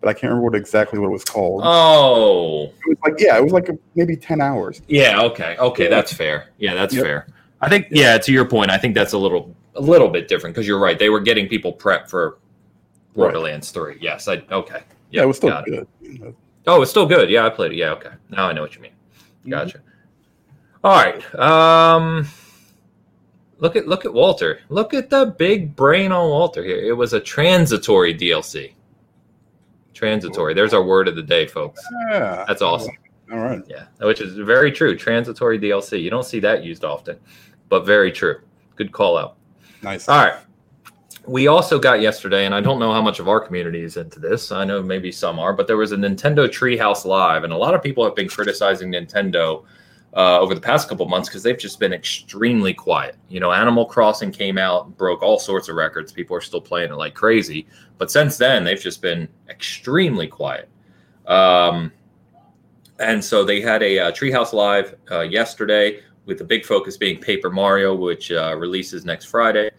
But I can't remember what exactly what it was called. Oh, it was like yeah, it was like a, maybe ten hours. yeah. Okay. Okay, Yeah. that's fair. Yeah, that's Yep. fair. I think. Yeah, to your point, I think that's a little a little bit different because you're right. They were getting people prepped for Right. Borderlands 3. Yes. I okay. Yeah, it was still got it. good. Oh, it's still good. Yeah, I played it. Yeah, okay. Now I know what you mean. Mm-hmm. Gotcha. All right. Um look at look at Walter. Look at the big brain on Walter here. It was a transitory DLC. Transitory. There's our word of the day, folks. Yeah, That's awesome. All right. Yeah, which is very true. Transitory DLC. You don't see that used often, but very true. Good call out. Nice. All right. We also got yesterday, and I don't know how much of our community is into this. I know maybe some are, but there was a Nintendo Treehouse Live, and a lot of people have been criticizing Nintendo uh, over the past couple months because they've just been extremely quiet. You know, Animal Crossing came out, broke all sorts of records. People are still playing it like crazy, but since then they've just been extremely quiet. Um, and so they had a uh, Treehouse Live uh, yesterday with the big focus being Paper Mario, which uh, releases next Friday,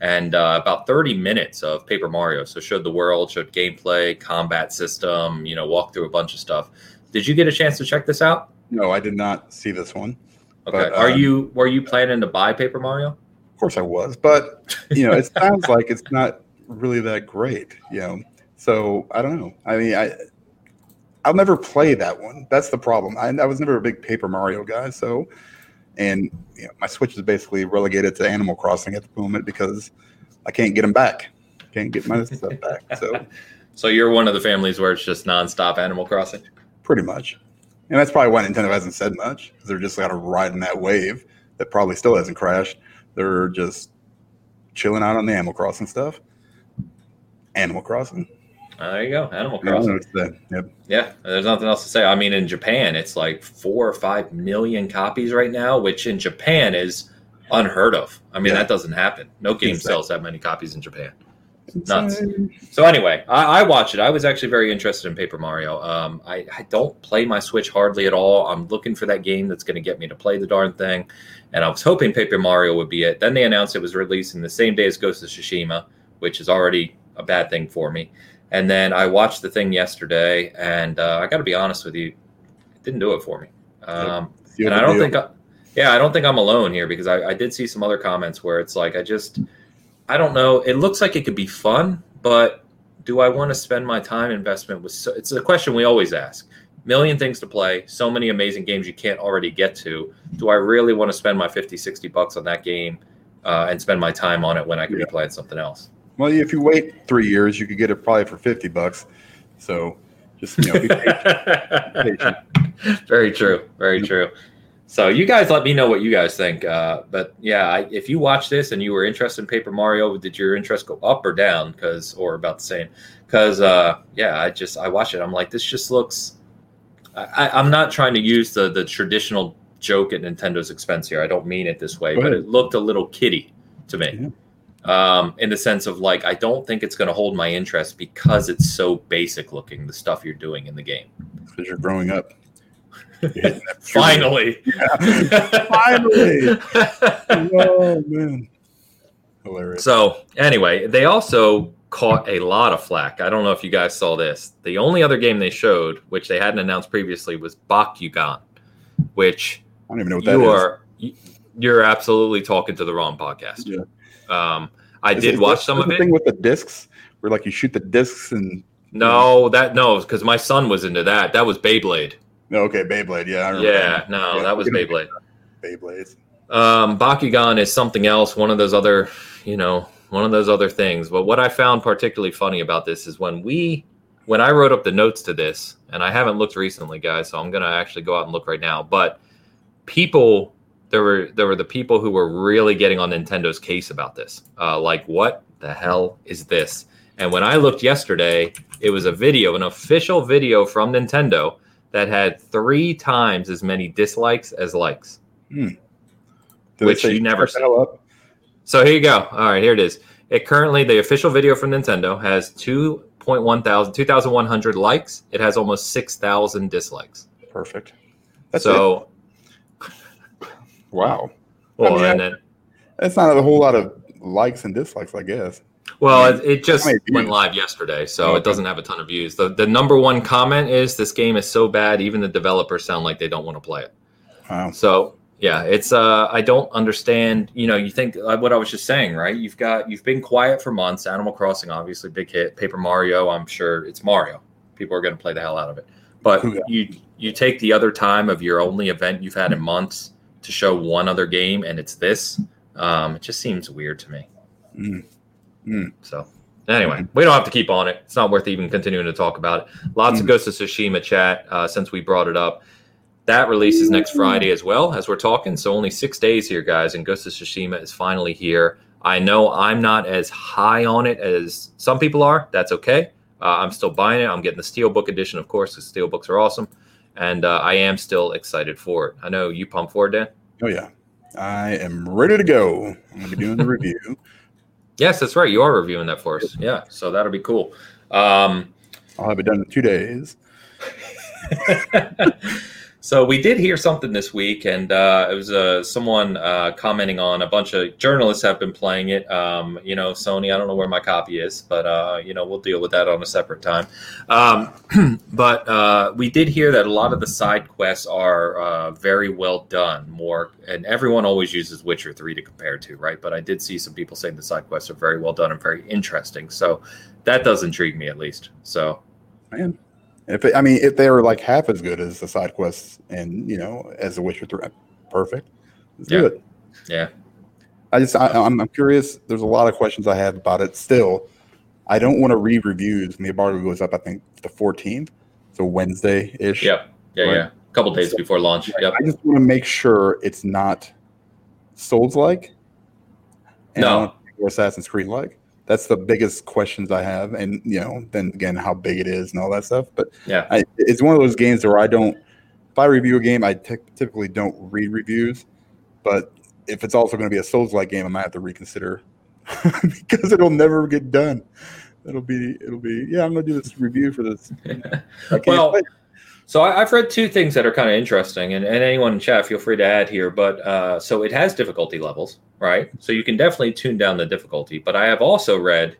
and uh, about 30 minutes of Paper Mario. So showed the world, showed gameplay, combat system, you know, walk through a bunch of stuff. Did you get a chance to check this out? No, I did not see this one. Okay. But, Are um, you were you planning to buy Paper Mario? Of course, I was, but you know, it sounds like it's not really that great. You know, so I don't know. I mean, I I'll never play that one. That's the problem. I, I was never a big Paper Mario guy, so and you know, my Switch is basically relegated to Animal Crossing at the moment because I can't get them back. Can't get my stuff back. So So you're one of the families where it's just nonstop Animal Crossing. pretty much, and that's probably why Nintendo hasn't said much they're just kind of riding that wave that probably still hasn't crashed. They're just chilling out on the Animal Crossing stuff. Animal Crossing. Uh, there you go, Animal Crossing. know what to say. Yep. Yeah, there's nothing else to say. I mean, in Japan, it's like four or five million copies right now, which in Japan is unheard of. I mean, Yeah. that doesn't happen. No game Insane. sells that many copies in Japan. Nuts. So anyway, I, I watched it. I was actually very interested in Paper Mario. Um, I, I don't play my Switch hardly at all. I'm looking for that game that's going to get me to play the darn thing, and I was hoping Paper Mario would be it. Then they announced it was releasing the same day as Ghost of Tsushima, which is already a bad thing for me. And then I watched the thing yesterday, and uh, I got to be honest with you, it didn't do it for me. Um, and I don't think, I, yeah, I don't think I'm alone here because I, I did see some other comments where it's like I just, I don't know. It looks like it could be fun, but do I want to spend my time investment with? So, it's a question we always ask. Million things to play, so many amazing games you can't already get to. Do I really want to spend my 50, 60 bucks on that game uh, and spend my time on it when I could Yeah. be playing something else? Well, if you wait three years, you could get it probably for fifty bucks. So just you know, be patient. very true. Very true. So you guys let me know what you guys think. Uh, but yeah, I, if you watch this and you were interested in Paper Mario, did your interest go up or down? Because or about the same? Because uh, yeah, I just I watch it. I'm like, this just looks. I, I'm not trying to use the the traditional joke at Nintendo's expense here. I don't mean it this way, but it looked a little kiddie to me. Um, in the sense of like, I don't think it's going to hold my interest because it's so basic looking. The stuff you're doing in the game. because you're growing up. You're hitting that puberty. Finally. Finally. oh man, hilarious. so, anyway, they also caught a lot of flack. I don't know if you guys saw this. The only other game they showed, which they hadn't announced previously, was Bakugan, which I don't even know what that you is. are you're absolutely talking to the wrong podcast. Yeah. Um, I Is did it- watch some of the it. Thing with the discs, where like you shoot the discs and No, that no, because my son was into that. That was Beyblade. no, okay, Beyblade. Yeah, I remember Yeah, no, Yeah, that was Beyblade. Beyblades. Um, Bakugan is something else, one of those other, you know, one of those other things. But what I found particularly funny about this is when we, when I wrote up the notes to this, and I haven't looked recently, guys, so I'm gonna actually go out and look right now. But people, there were there were the people who were really getting on Nintendo's case about this. Uh, like, what the hell is this? And when I looked yesterday, it was a video, an official video from Nintendo that had three times as many dislikes as likes. It Which you never shut the hell up? So here you go. All right, here it is. It currently the official video from Nintendo has 2.1 thousand 2,100 likes. It has almost 6,000 dislikes. Perfect. That's so, it. Wow. well, I mean, and then That's not a whole lot of likes and dislikes, I guess. Well, it, it just went live yesterday, so Okay. it doesn't have a ton of views. The the number one comment is this game is so bad, even the developers sound like they don't want to play it. Wow. So yeah, it's uh I don't understand. You know, you think uh, what I was just saying, right? You've got you've been quiet for months. Animal Crossing, obviously, big hit. Paper Mario, I'm sure it's Mario. People are going to play the hell out of it. But Yeah. you you take the other time of your only event you've had in months to show one other game, and it's this. Um, it just seems weird to me. Mm. So anyway, we don't have to keep on it. It's not worth even continuing to talk about it. Lots of Ghost of Tsushima chat uh, since we brought it up. That releases next Friday as well as we're talking. So only six days here, guys, and Ghost of Tsushima is finally here. I know I'm not as high on it as some people are. That's okay. Uh, I'm still buying it. I'm getting the Steelbook edition, of course, because Steelbooks are awesome. And uh, I am still excited for it. I know you pumped for it, Dan. Oh yeah. I am ready to go. I'm gonna be doing the review. Yes, that's right. You are reviewing that for us. Yeah, so that'll be cool. Um, I'll have it done in two days. so we did hear something this week, and uh, it was uh, someone uh, commenting on a bunch of journalists have been playing it. Um, you know, Sony. I don't know where my copy is, but uh, you know, we'll deal with that on a separate time. Um, but uh, we did hear that a lot of the side quests are uh, very well done. More, and everyone always uses Witcher Three to compare to, right? But I did see some people saying the side quests are very well done and very interesting. So that does intrigue me at least. So Man. If it, I mean, if they were like half as good as the side quests and you know as The Witcher Three, perfect. Let's do Yeah. it. yeah, I just I, I'm, I'm curious. There's a lot of questions I have about it. Still, I don't want to read reviews. And the embargo goes up, I think, the 14th, so Wednesday ish. Yep. Yeah, Right. yeah. A couple days before launch. Yep. I just want to make sure it's not Souls like. No. Or Assassin's Creed like. That's the biggest questions I have, and you know, then again, how big it is and all that stuff. But Yeah. I, it's one of those games where I don't. If I review a game, I typically don't read reviews. But if it's also going to be a Souls-like game, I might have to reconsider because it'll never get done. It'll be, it'll be. Yeah, I'm going to do this review for this. Well. So I, I've read two things that are kind of interesting, and, and anyone in chat, feel free to add here. But uh, so it has difficulty levels, right? So you can definitely tune down the difficulty. But I have also read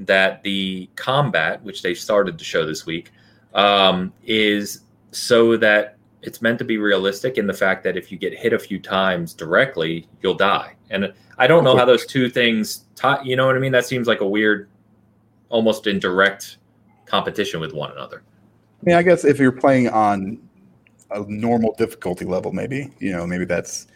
that the combat, which they started to show this week, um, is so that it's meant to be realistic in the fact that if you get hit a few times directly, you'll die. And I don't know how those two things, tie, you know what I mean? That seems like a weird, almost in direct competition with one another. I mean, I guess if you're playing on a normal difficulty level, maybe you know, maybe that's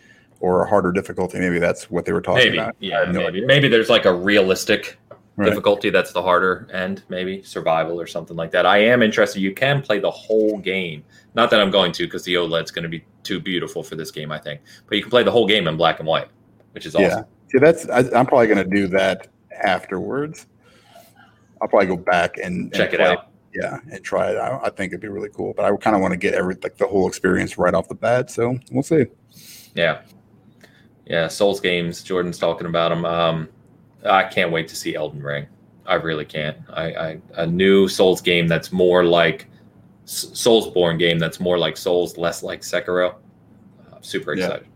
or a harder difficulty. Maybe that's what they were talking maybe about. Yeah no maybe idea. maybe there's like a realistic Right. difficulty that's the harder end maybe survival or something like that i am interested you can play the whole game not that i'm going to because the oled's going to be too beautiful for this game i think but you can play the whole game in black and white which is awesome. Yeah. awesome See, that's I, I'm probably going to do that afterwards. I'll probably go back and, and check it play- out Yeah, and try it. I, I think it'd be really cool. But I kind of want to get every like the whole experience right off the bat. So we'll see. yeah yeah souls games jordan's talking about them um i can't wait to see elden ring i really can't i, I a new souls game that's more like soulsborne game that's more like souls less like sekiro uh, super Yeah. excited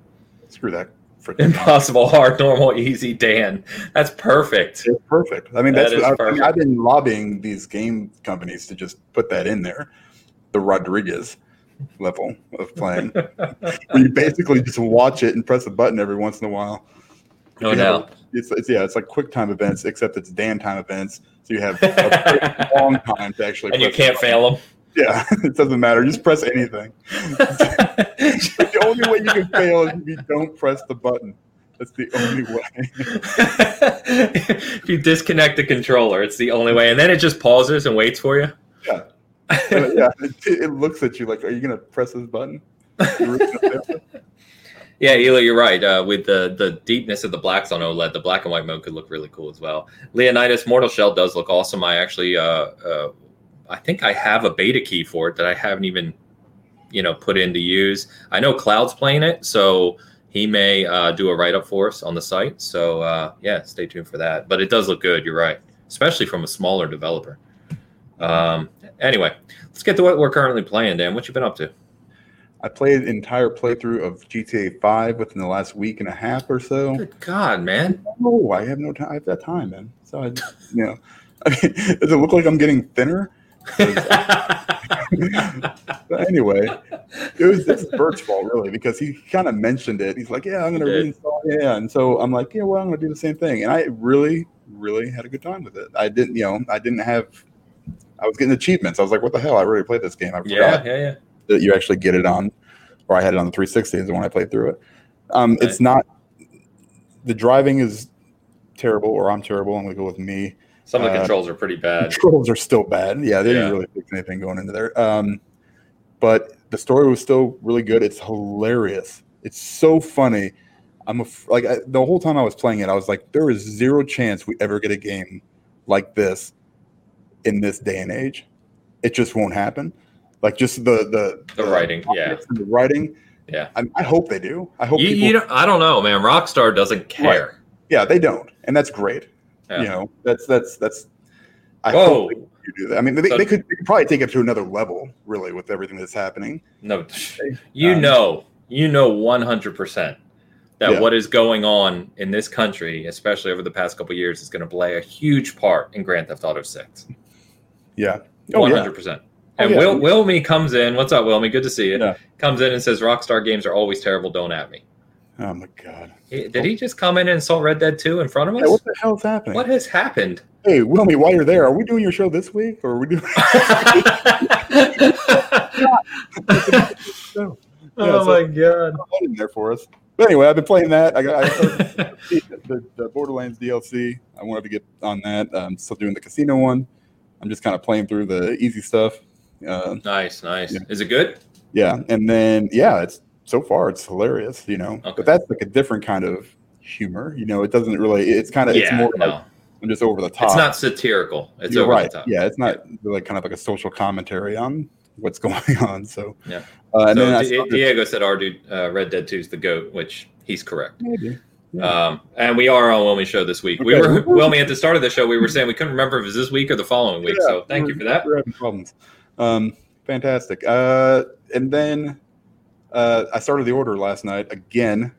Screw that. Impossible, hard, normal, easy, Dan. That's perfect. It's perfect. I mean, That that's is what I, I mean, I've been lobbying these game companies to just put that in there, the Rodriguez level of playing, where you basically just watch it and press a button every once in a while. No You have. It's, it's yeah, it's like quick time events, except it's Dan time events. So you have a long time to actually. And you can't fail Yeah, it doesn't matter. Just press anything. the only way you can fail is if you don't press the button. That's the only way. if you disconnect the controller, it's the only way. And then it just pauses and waits for you. Yeah. Yeah, it, it looks at you like, "Are you gonna press this button?" You're really gonna fail? Yeah, Ela, you're right. Uh, with the the deepness of the blacks on OLED, the black and white mode could look really cool as well. Leonidas Mortal Shell does look awesome. I actually, uh, uh, I think I have a beta key for it that I haven't even, you know, put in to use. I know Cloud's playing it, so he may uh, do a write up for us on the site. So uh, yeah, stay tuned for that. But it does look good. You're right, especially from a smaller developer. Um, anyway, let's get to what we're currently playing. Dan, what you been up to? I played an entire playthrough of GTA 5 within the last week and a half or so. Good God, man! Oh, I have no time. I have that time, man. So I, you know, I mean, does it look like I'm getting thinner? but anyway, it was this is Bert's fault really because he kind of mentioned it. He's like, "Yeah, I'm going to reinstall." Yeah, and so I'm like, "Yeah, well, I'm going to do the same thing." And I really, really had a good time with it. I didn't, you know, I didn't have. I was getting achievements. I was like, "What the hell? I already played this game." I forgot yeah, yeah, yeah. that you actually get it on, or I had it on the 360 is the I played through it. Um, It's not. The driving is terrible, or I'm terrible. I'm going to go with me. Some of the Uh, controls are pretty bad. Controls are still bad. Yeah, they Yeah. didn't really fix anything going into there. Um, but the story was still really good. It's hilarious. It's so funny. I'm a, like I, the whole time I was playing it, I was like, there is zero chance we ever get a game like this in this day and age. It just won't happen. Like just the the The writing, yeah. the writing. Yeah. I, I hope they do. I hope You, people. you don't, I don't know, man. Rockstar doesn't care. yeah, they don't, and that's great. Yeah. You know, that's that's that's. I Whoa. hope you do that. I mean, they, So- they, could, they could probably take it to another level, really, with everything that's happening. No, you Um, know, you know, one hundred percent that Yeah. what is going on in this country, especially over the past couple of years, is going to play a huge part in Grand Theft Auto Six. Yeah. Oh, One hundred percent. Oh, And yeah. Will Wilmy comes in. What's up, Wilmy? Good to see you. Yeah. Comes in and says Rockstar games are always terrible. Don't at me. Oh my god. Did he just come in and insult Red Dead Two in front of Yeah, us? what the hell is happening? what has happened? Hey, Wilmy, while you're there, are we doing your show this week, or are we doing? oh so- my god! In there for us. But anyway, I've been playing that. I got I the, the Borderlands DLC. I wanted to get on that. I'm still doing the casino one. I'm just kind of playing through the easy stuff. Uh, nice, nice. Yeah. Is it good? yeah, and then yeah, it's so far it's hilarious, you know. Okay. But that's like a different kind of humor, you know. It doesn't really. It's kind of Yeah, it's more no, like I'm just over the top. it's not satirical. It's You're over right. the top. Yeah, it's not like kind of like a social commentary on what's going on. So Yeah. uh, and so then started- Diego said our dude uh, Red Dead 2 is the goat, which he's correct. maybe. Yeah. Um, and we are on Wilmy show this week. We Okay. were Wilmy at the start of the show. We were saying we couldn't remember if it was this week or the following week. Yeah, so thank you for that. We're having problems. Um, fantastic. Uh, and then uh, I started the order last night again.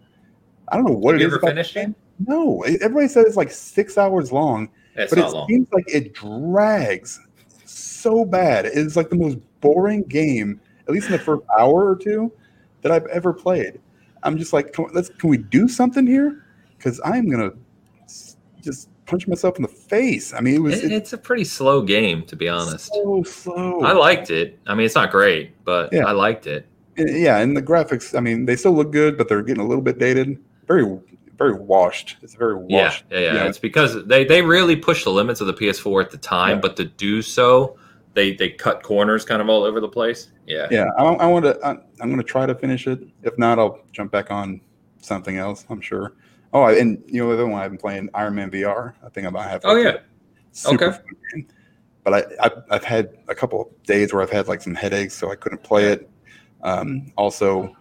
I don't know what Have it you is. ever finished it? No, everybody says it's like six hours long, It's but it long. seems like it drags so bad. It's like the most boring game, at least in the first hour or two, that I've ever played. I'm just like, can, let's can we do something here? Because I'm gonna just punch myself in the face. I mean, it was It- it's a pretty slow game, to be honest. so slow. I liked it. I mean, it's not great, but Yeah. I liked it. Yeah, and the graphics. I mean, they still look good, but they're getting a little bit dated. Very, very washed. It's very washed. yeah, yeah. Yeah. It's because they they really pushed the limits of the PS4 at the time, Yeah. but to do so, they they cut corners kind of all over the place. Yeah. Yeah, I, I want to. I'm going to try to finish it. If not, I'll jump back on something else. I'm sure. Oh, I- and you know the other one I've been playing, Iron Man VR. I think I might have. Oh, yeah. Super Okay. fun. But I, I've, I've had a couple of days where I've had like some headaches, so I couldn't play it. Um, also,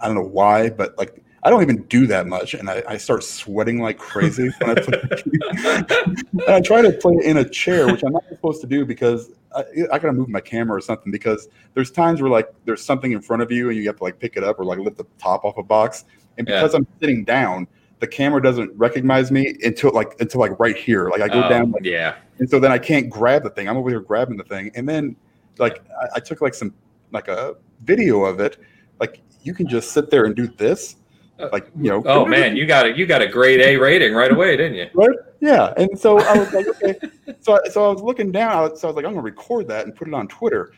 I don't know why, but like I don't even do that much, and I, I start sweating like crazy when I play. and I try to play in a chair, which I'm not supposed to do because I, I gotta move my camera or something. Because there's times where like there's something in front of you and you have to like pick it up or like lift the top off a box, and Yeah. because I'm sitting down, the camera doesn't recognize me until like until like right here. Like I go Oh, down, like, yeah. and so then I can't grab the thing. I'm over here grabbing the thing, and then like I, I took like some like a video of it. Like you can just sit there and do this, Uh, like you know. Oh man, you got a you got a grade A rating right away, didn't you? Right? Yeah. And so I was like, okay. So, I- so I was looking down. I was, so I was like, I'm gonna record that and put it on Twitter.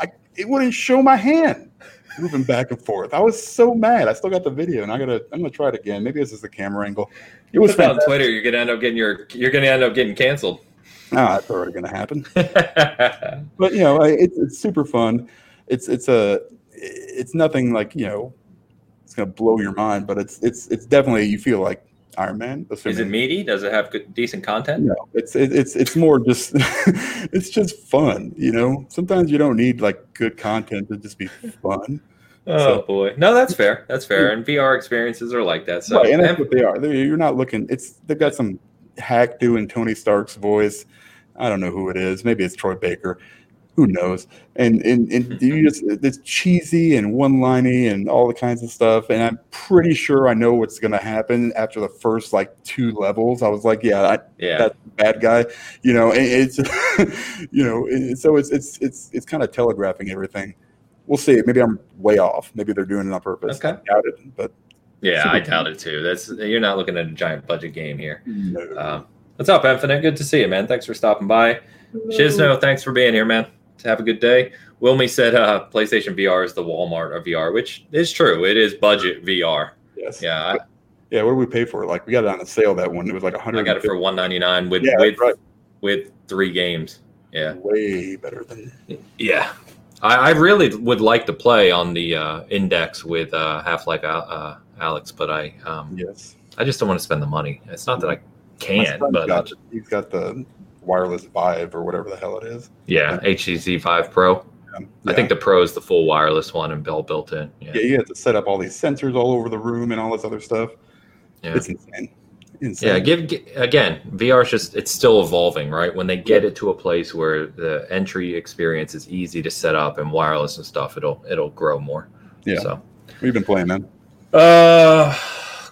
I, it wouldn't show my hand moving back and forth. I was so mad. I still got the video, and I gotta. I'm gonna try it again. Maybe this is the camera angle. It was on. Twitter. You're gonna end up getting your you're gonna end up getting canceled. Ah, that's already gonna happen. But you know, I- it's it's super fun. It's it's a it's nothing like you know it's gonna blow your mind, but it's it's it's definitely you feel like Iron Man. Is it meaty? Does it have good, decent content? No, it's it, it's it's more just it's just fun. You know, sometimes you don't need like good content to just be fun. Oh so, boy, no, that's fair. That's fair. And VR experiences are like that. So right, and that's what they are. They're, you're not looking. It's they've got some hack doing Tony Stark's voice. I don't know who it is. Maybe it's Troy Baker who knows? And and, and you just it's cheesy and one liney and all the kinds of stuff. And I'm pretty sure I know what's going to happen after the first like two levels. I was like, yeah, I, yeah, that's bad guy. You know, And it's you know, so it's it's it's it's kind of telegraphing everything. We'll see. Maybe I'm way off. Maybe they're doing it on purpose. Okay. I doubt it, but yeah, I doubt it too. That's you're not looking at a giant budget game here. No. Uh, what's up, Infinite? Good to see you, man. Thanks for stopping by. Shizno, thanks for being here, man have a good day. Wilmy said uh, PlayStation VR is the Walmart of VR, which is true. It is budget VR. Yes. Yeah. I, yeah. What did we pay for it? Like we got it on a sale that one. It was like a hundred. I got it for one ninety nine with yeah, with right. with three games. Yeah. Way better than. Yeah. I, I really would like to play on the uh, index with uh, Half Life uh, Alyx, but I um, yes. I just don't want to spend the money. It's not that I can, but got, he's got the wireless Vive or whatever the hell it is. Yeah, HTC Vive Pro. Yeah. I think the Pro is the full wireless one and Bell built in. Yeah. yeah, you have to set up all these sensors all over the room and all this other stuff. Yeah. It's insane. Insane. Yeah, give, give again. VR is just it's still evolving, right? When they get it to a place where the entry experience is easy to set up and wireless and stuff, it'll it'll grow more. Yeah. So we've been playing, man. Uh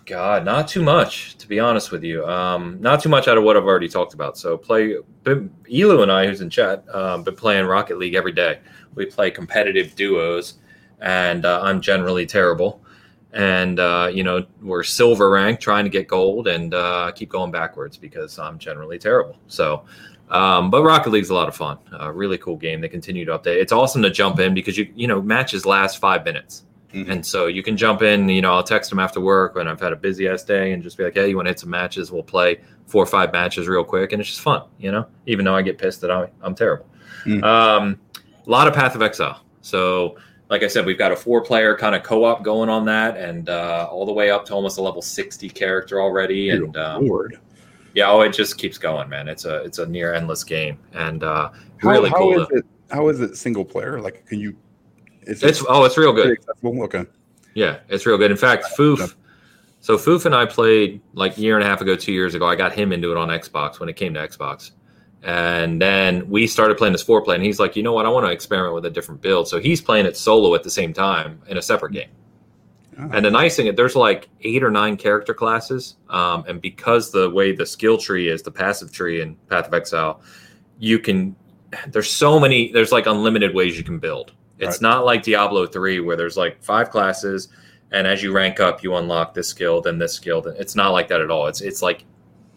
God, not too much, to be honest with you. Um, not too much out of what I've already talked about. So play Elu and I, who's in chat, um, been playing Rocket League every day. We play competitive duos, and uh, I'm generally terrible. And uh, you know we're silver ranked, trying to get gold, and uh, keep going backwards because I'm generally terrible. So, um, but Rocket League's a lot of fun. really cool game. They continue to update. It's awesome to jump in because you you know matches last five minutes. Mm-hmm. And so you can jump in, you know, I'll text them after work when I've had a busy ass day and just be like, hey, you want to hit some matches? We'll play four or five matches real quick. And it's just fun, you know, even though I get pissed that I, I'm terrible. Mm-hmm. Um, a lot of Path of Exile. So, like I said, we've got a four player kind of co op going on that and uh, all the way up to almost a level 60 character already. and um, yeah, oh, it just keeps going, man. It's a it's a near endless game and uh, really how, how cool. Is to, it, how is it single player? Like, can you it's, it's oh, it's real good. Okay. Yeah, it's real good. In fact, Foof. So Foof and I played like a year and a half ago, two years ago. I got him into it on Xbox when it came to Xbox. And then we started playing this four play, and he's like, you know what? I want to experiment with a different build. So he's playing it solo at the same time in a separate game. Oh. And the nice thing is, there's like eight or nine character classes. Um, and because the way the skill tree is, the passive tree in Path of Exile, you can, there's so many, there's like unlimited ways you can build. It's right. not like Diablo 3 where there's like five classes and as you rank up you unlock this skill then this skill. It's not like that at all. It's it's like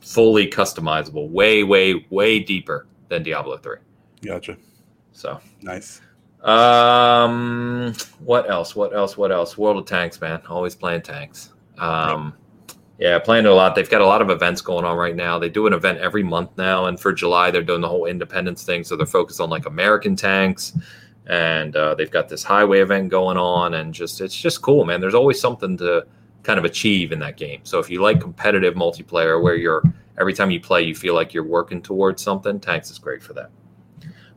fully customizable, way way way deeper than Diablo 3. Gotcha. So, nice. Um what else? What else? What else? World of Tanks, man. Always playing tanks. Um right. Yeah, playing it a lot. They've got a lot of events going on right now. They do an event every month now, and for July they're doing the whole Independence thing. So they're focused on like American tanks, and uh, they've got this highway event going on and just it's just cool man. There's always something to kind of achieve in that game. So if you like competitive multiplayer where you're every time you play you feel like you're working towards something tanks is great for that.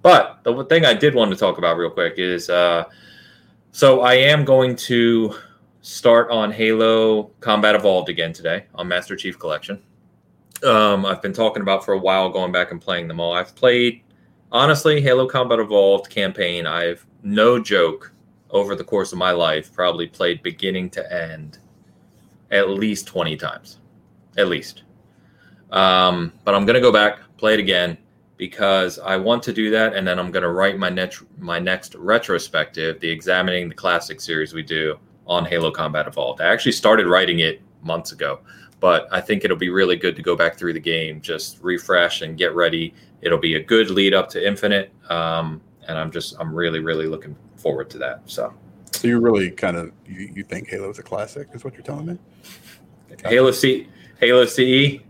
But the thing i did want to talk about real quick is uh, so i am going to start on halo combat evolved again today on master chief collection. Um, i've been talking about for a while going back and playing them all. I've played honestly, Halo Combat Evolved campaign, I've no joke over the course of my life probably played beginning to end at least 20 times. At least. Um, but I'm going to go back, play it again because I want to do that and then I'm going to write my next my next retrospective, the examining the classic series we do on Halo Combat Evolved. I actually started writing it months ago, but I think it'll be really good to go back through the game, just refresh and get ready it'll be a good lead up to Infinite, um, and I'm just I'm really really looking forward to that. So, so you really kind of you, you think Halo is a classic, is what you're telling me? Halo C, Halo CE,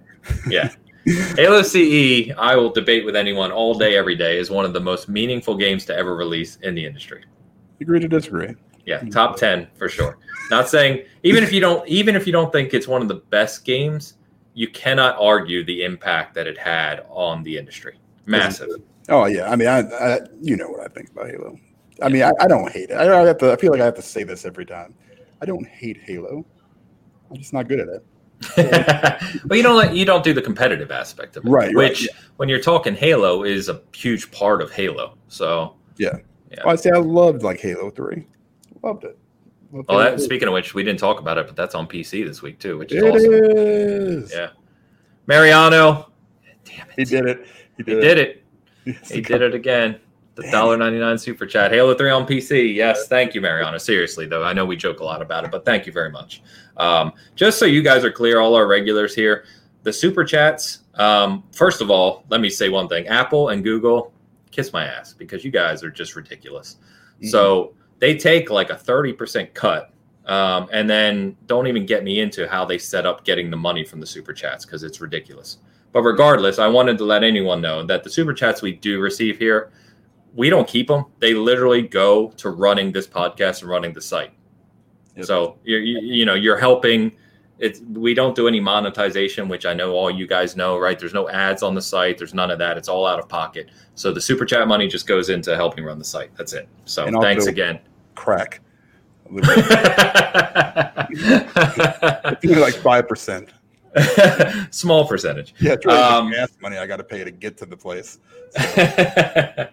yeah. Halo CE, I will debate with anyone all day, every day, is one of the most meaningful games to ever release in the industry. Agree to disagree. Yeah, top ten for sure. Not saying even if you don't even if you don't think it's one of the best games, you cannot argue the impact that it had on the industry. Massive. Oh yeah, I mean, I, I you know what I think about Halo. I mean, I, I don't hate it. I, I have to. I feel like I have to say this every time. I don't hate Halo. I'm just not good at it. but you don't like you don't do the competitive aspect of it, Right, right, Which, yeah. when you're talking Halo, is a huge part of Halo. So, Yeah. Yeah. Well, I say I loved like Halo Three. Loved it. Loved well, Halo that, speaking of which, we didn't talk about it, but that's on PC this week too, which is It awesome. is. Yeah. Mariano, damn it, He did it. He He did, did it. Yes, He did it again. The dollar ninety nine super chat. Halo three on PC. Yes, thank you, Mariano. Seriously though, I know we joke a lot about it, but thank you very much. Um, just so you guys are clear, all our regulars here, the super chats. Um, first of all, let me say one thing: Apple and Google, kiss my ass because you guys are just ridiculous. So they take like a thirty percent cut, um, and then don't even get me into how they set up getting the money from the super chats because it's ridiculous. But regardless, I wanted to let anyone know that the super chats we do receive here, we don't keep them. They literally go to running this podcast and running the site. Yep. So you're, you, you know you're helping. It's we don't do any monetization, which I know all you guys know, right? There's no ads on the site. There's none of that. It's all out of pocket. So the super chat money just goes into helping run the site. That's it. So And thanks also- again. Crack. It's only like five percent. Small percentage. Yeah, it's really Um, gas money I got to pay to get to the place.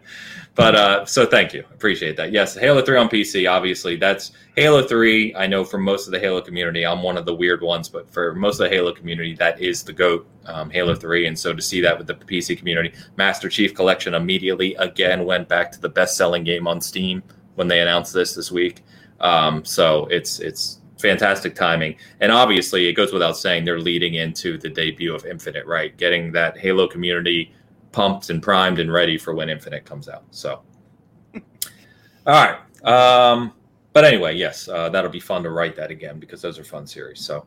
but uh, so thank you, appreciate that. Yes, Halo Three on PC. Obviously, that's Halo Three. I know for most of the Halo community, I'm one of the weird ones, but for most of the Halo community, that is the goat. Um, Halo Three, and so to see that with the PC community, Master Chief Collection immediately again went back to the best-selling game on Steam when they announced this this week. Um, so it's it's fantastic timing, and obviously it goes without saying they're leading into the debut of Infinite, right? Getting that Halo community pumped and primed and ready for when Infinite comes out. So, all right. Um, but anyway, yes, uh, that'll be fun to write that again because those are fun series. So,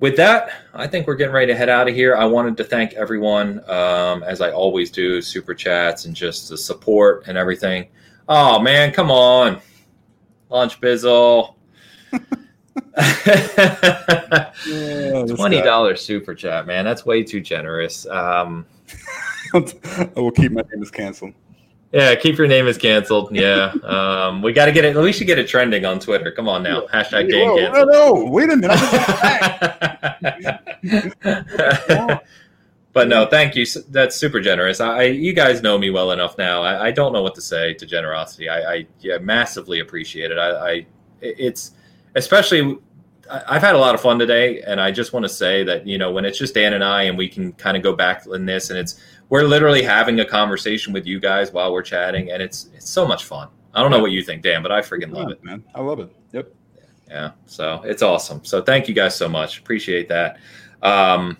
with that, I think we're getting ready to head out of here. I wanted to thank everyone, um, as I always do, super chats and just the support and everything. Oh man, come on, Lunch Bizzle. Yeah, Twenty dollars super chat, man. That's way too generous. Um, I will keep my name as canceled. Yeah, keep your name as canceled. Yeah, um, we got to get it. We should get it trending on Twitter. Come on now, hashtag game Whoa, no, canceled. no, wait a minute. But no, thank you. That's super generous. I, you guys know me well enough now. I, I don't know what to say to generosity. I, I yeah, massively appreciate it. I, I it's especially. I've had a lot of fun today, and I just want to say that you know when it's just Dan and I, and we can kind of go back in this, and it's we're literally having a conversation with you guys while we're chatting, and it's it's so much fun. I don't know what you think, Dan, but I freaking love it. man. I love it. Yep. Yeah, so it's awesome. So thank you guys so much. Appreciate that. Um,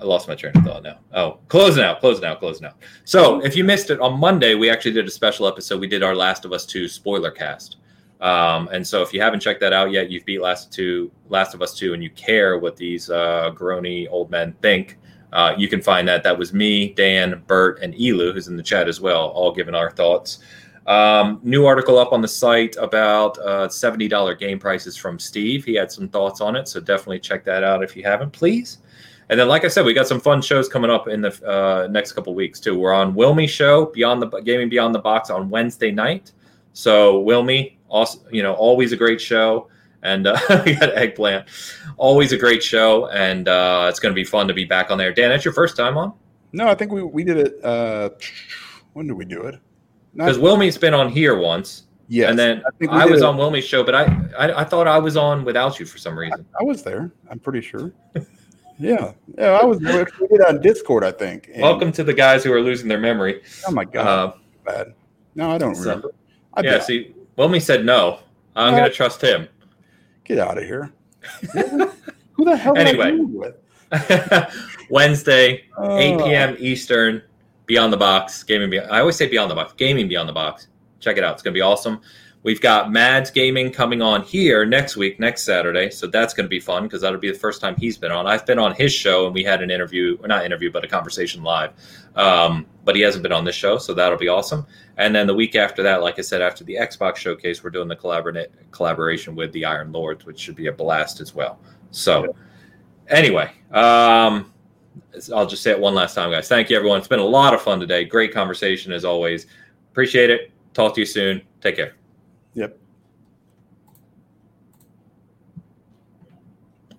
I lost my train of thought now. Oh, closing out, closing out, closing out. So if you missed it on Monday, we actually did a special episode. We did our Last of Us Two spoiler cast. Um, and so if you haven't checked that out yet, you've beat Last Two, Last of Us Two, and you care what these uh, old men think. Uh, you can find that. That was me, Dan, Bert, and Elu, who's in the chat as well, all giving our thoughts. Um, new article up on the site about uh, $70 game prices from Steve. He had some thoughts on it, so definitely check that out if you haven't, please. And then, like I said, we got some fun shows coming up in the uh, next couple weeks too. We're on Wilmy Show Beyond the Gaming Beyond the Box on Wednesday night. So Wilmy, also, you know, always a great show, and uh, we got eggplant, always a great show, and uh, it's going to be fun to be back on there. Dan, that's your first time on No, I think we, we did it. Uh, when did we do it? Because Wilmy's been on here once. yes. and then I think I, was it. on Wilmy's show, but I, I I thought I was on without you for some reason. I was there. I'm pretty sure. yeah. Yeah, I was. We did on Discord, I think. And- Welcome to the guys who are losing their memory. Oh my god, Uh, bad. No, I don't so- remember. I yeah, see, Wilmy said no. I'm Uh, going to trust him. Get out of here. Who the hell? Anyway. do it with? Wednesday, 8 Oh. p.m. Eastern, Beyond the Box, Gaming Beyond. I always say Beyond the Box, Gaming Beyond the Box. Check it out. It's going to be awesome. We've got Mads Gaming coming on here next week, next Saturday. So that's going to be fun because that'll be the first time he's been on. I've been on his show and we had an interview, or not interview, but a conversation live. Um, but he hasn't been on this show, so that'll be awesome. And then the week after that, like I said, after the Xbox showcase, we're doing the collabor- collaboration with the Iron Lords, which should be a blast as well. So, anyway, um, I'll just say it one last time, guys. Thank you, everyone. It's been a lot of fun today. Great conversation as always. Appreciate it. Talk to you soon. Take care. Yep.